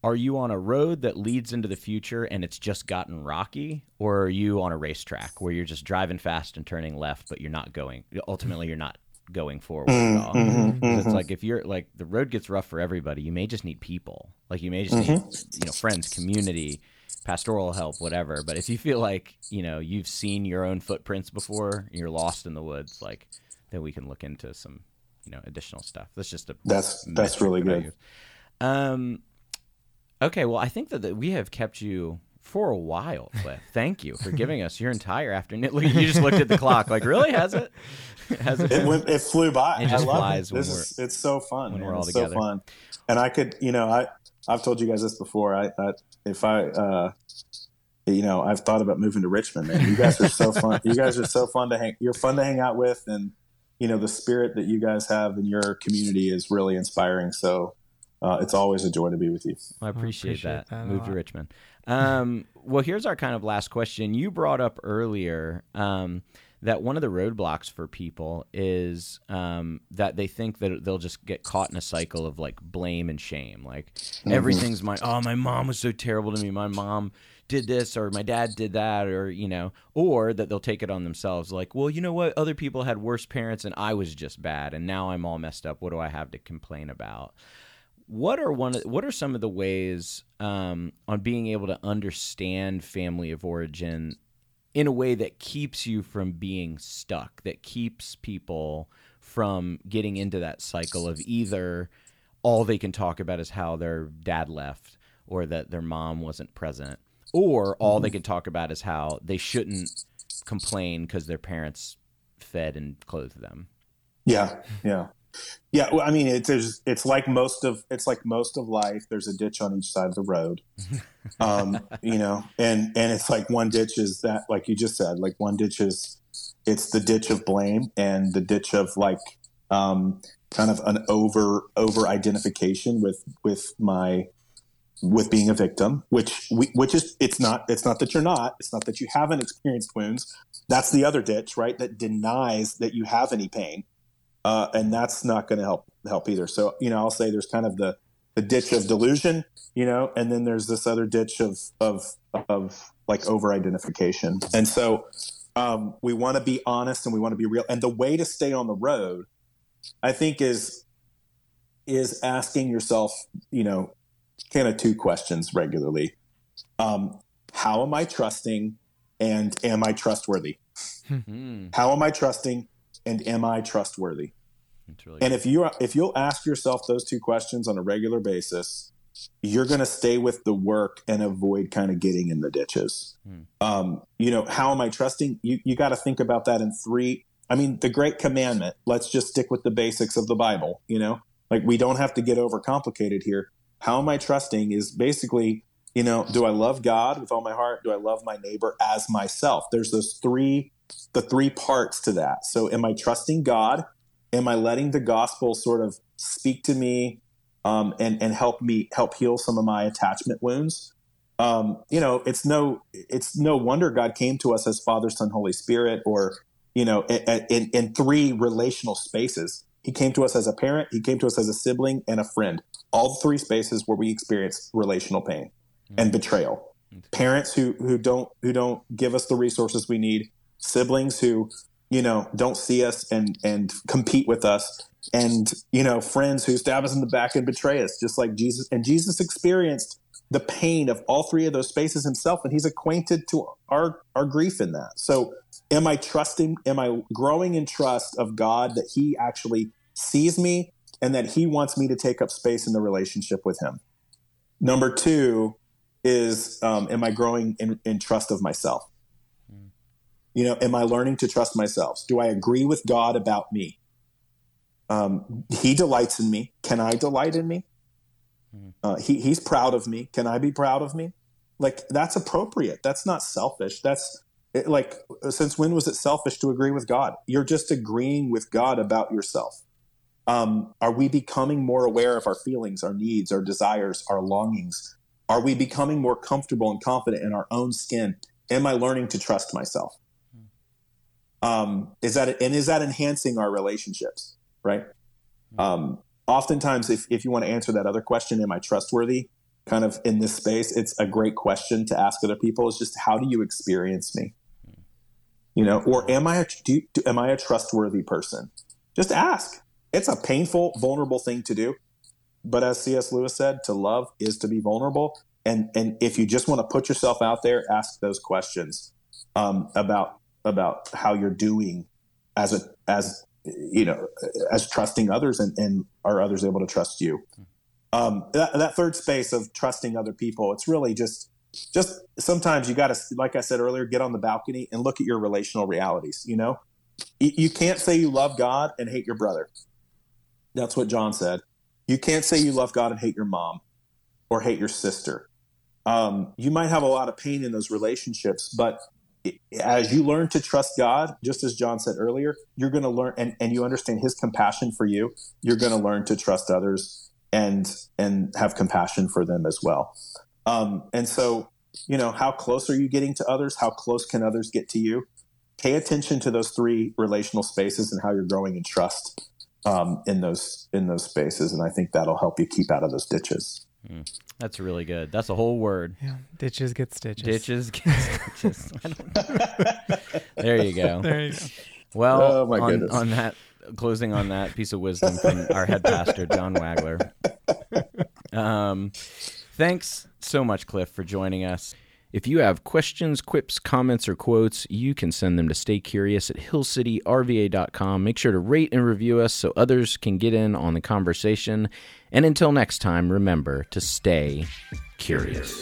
are you on a road that leads into the future and it's just gotten rocky, or are you on a racetrack where you're just driving fast and turning left, but you're not going, ultimately, you're not going forward at all? Mhm, 'Cause It's like if you're like the road gets rough for everybody, you may just need people. Like you may just need you know friends, community, pastoral help, whatever. But if you feel like you know you've seen your own footprints before, and you're lost in the woods, like then we can look into some you know additional stuff. That's just a That's that's really good. Um, okay, well I think that, that we have kept you. For a while, Cliff. Thank you for giving us your entire afternoon. You just looked at the clock. Like, really? Has it? Has it? It went it flew by. It just I love flies it. when This we're- is it's so fun. when man. we're all it's together. so fun. And I could, you know, I I've told you guys this before. I, I if I uh you know, I've thought about moving to Richmond, man. You guys are so fun. You guys are so fun to hang you're fun to hang out with and you know, the spirit that you guys have in your community is really inspiring. So uh, it's always a joy to be with you. I appreciate, appreciate that. that Move to. Richmond. Um, well, here's our kind of last question. You brought up earlier um, that one of the roadblocks for people is um, that they think that they'll just get caught in a cycle of like blame and shame. Like everything's my oh, my mom was so terrible to me. My mom did this or my dad did that or you know or that they'll take it on themselves like well you know what other people had worse parents and i was just bad and now i'm all messed up what do i have to complain about what are one of, what are some of the ways um, on being able to understand family of origin in a way that keeps you from being stuck that keeps people from getting into that cycle of either all they can talk about is how their dad left or that their mom wasn't present or all they can talk about is how they shouldn't complain because their parents fed and clothed them? Yeah, yeah, yeah. Well, I mean, it's it's like most of it's like most of life. There's a ditch on each side of the road, um, you know, and and it's like one ditch is that, like you just said, like one ditch is it's the ditch of blame and the ditch of like um, kind of an over over identification with with my with being a victim, which we, which is it's not it's not that you're not it's not that you haven't experienced wounds. That's the other ditch, right? That denies that you have any pain, uh, and that's not going to help help either. So you know, I'll say there's kind of the the ditch of delusion, you know, and then there's this other ditch of of of like over identification, and so um, we want to be honest and we want to be real. And the way to stay on the road, I think, is is asking yourself, you know, kind of two questions regularly. Um, how am I trusting and am I trustworthy? Hmm, How am I trusting and am I trustworthy? really And if you if you'll ask yourself those two questions on a regular basis, you're going to stay with the work and avoid kind of getting in the ditches. Hmm. Um, you know, how am I trusting? You you got to think about that in three. I mean, the great commandment. Let's just stick with the basics of the Bible. You know, like we don't have to get overcomplicated here. How am I trusting? Is basically, you know, do I love God with all my heart? Do I love my neighbor as myself? There's those three, the three parts to that. So, am I trusting God? am I letting the gospel sort of speak to me um, and and help me help heal some of my attachment wounds. Um, you know, it's no it's no wonder God came to us as Father, Son, Holy Spirit, or you know, in, in three relational spaces. He came to us as a parent, he came to us as a sibling, and a friend. All three spaces where we experience relational pain and betrayal. Parents who who don't who don't give us the resources we need, siblings who you know don't see us and and compete with us, and you know friends who stab us in the back and betray us, just like Jesus. And Jesus experienced the pain of all three of those spaces himself, and he's acquainted to our our grief in that. So, am I trusting? Am I growing in trust of God that He actually sees me and that He wants me to take up space in the relationship with Him? Number two, is um, am I growing in, in trust of myself? You know, am I learning to trust myself? Do I agree with God about me? Um, he delights in me. Can I delight in me? Mm. Uh, he, he's proud of me. Can I be proud of me? Like that's appropriate. That's not selfish. That's it, like since when was it selfish to agree with God? You're just agreeing with God about yourself. Um, are we becoming more aware of our feelings, our needs, our desires, our longings? Are we becoming more comfortable and confident in our own skin? Am I learning to trust myself? Um, is that and is that enhancing our relationships? Right. Um, oftentimes, if if you want to answer that other question, am I trustworthy? Kind of in this space, it's a great question to ask other people. Is just how do you experience me? You know, or am I a, do, do, am I a trustworthy person? Just ask. It's a painful, vulnerable thing to do. But as C.S. Lewis said, to love is to be vulnerable. And and if you just want to put yourself out there, ask those questions um, about about how you're doing as a as you know as trusting others and, and are others able to trust you. Um, that, that third space of trusting other people, it's really just just sometimes you got to, like I said earlier, get on the balcony and look at your relational realities. You know, you, you can't say you love God and hate your brother. That's what John said. You can't say you love God and hate your mom or hate your sister. Um, you might have a lot of pain in those relationships, but as you learn to trust God, just as John said earlier, you're going to learn and, and you understand his compassion for you. You're going to learn to trust others and and have compassion for them as well. Um, and so, you know, how close are you getting to others? How close can others get to you? Pay attention to those three relational spaces and how you're growing in trust um, in those in those spaces, and I think that'll help you keep out of those ditches. Mm, that's really good. That's a whole word. Yeah, ditches get stitches. Ditches get stitches. there you go. There you go. Well, oh, on, on, that closing on that piece of wisdom from our head pastor John Wagler. Um, thanks so much, Cliff, for joining us. If you have questions, quips, comments, or quotes, you can send them to staycurious at hillcityrva.com. Make sure to rate and review us so others can get in on the conversation. And until next time, remember to stay curious.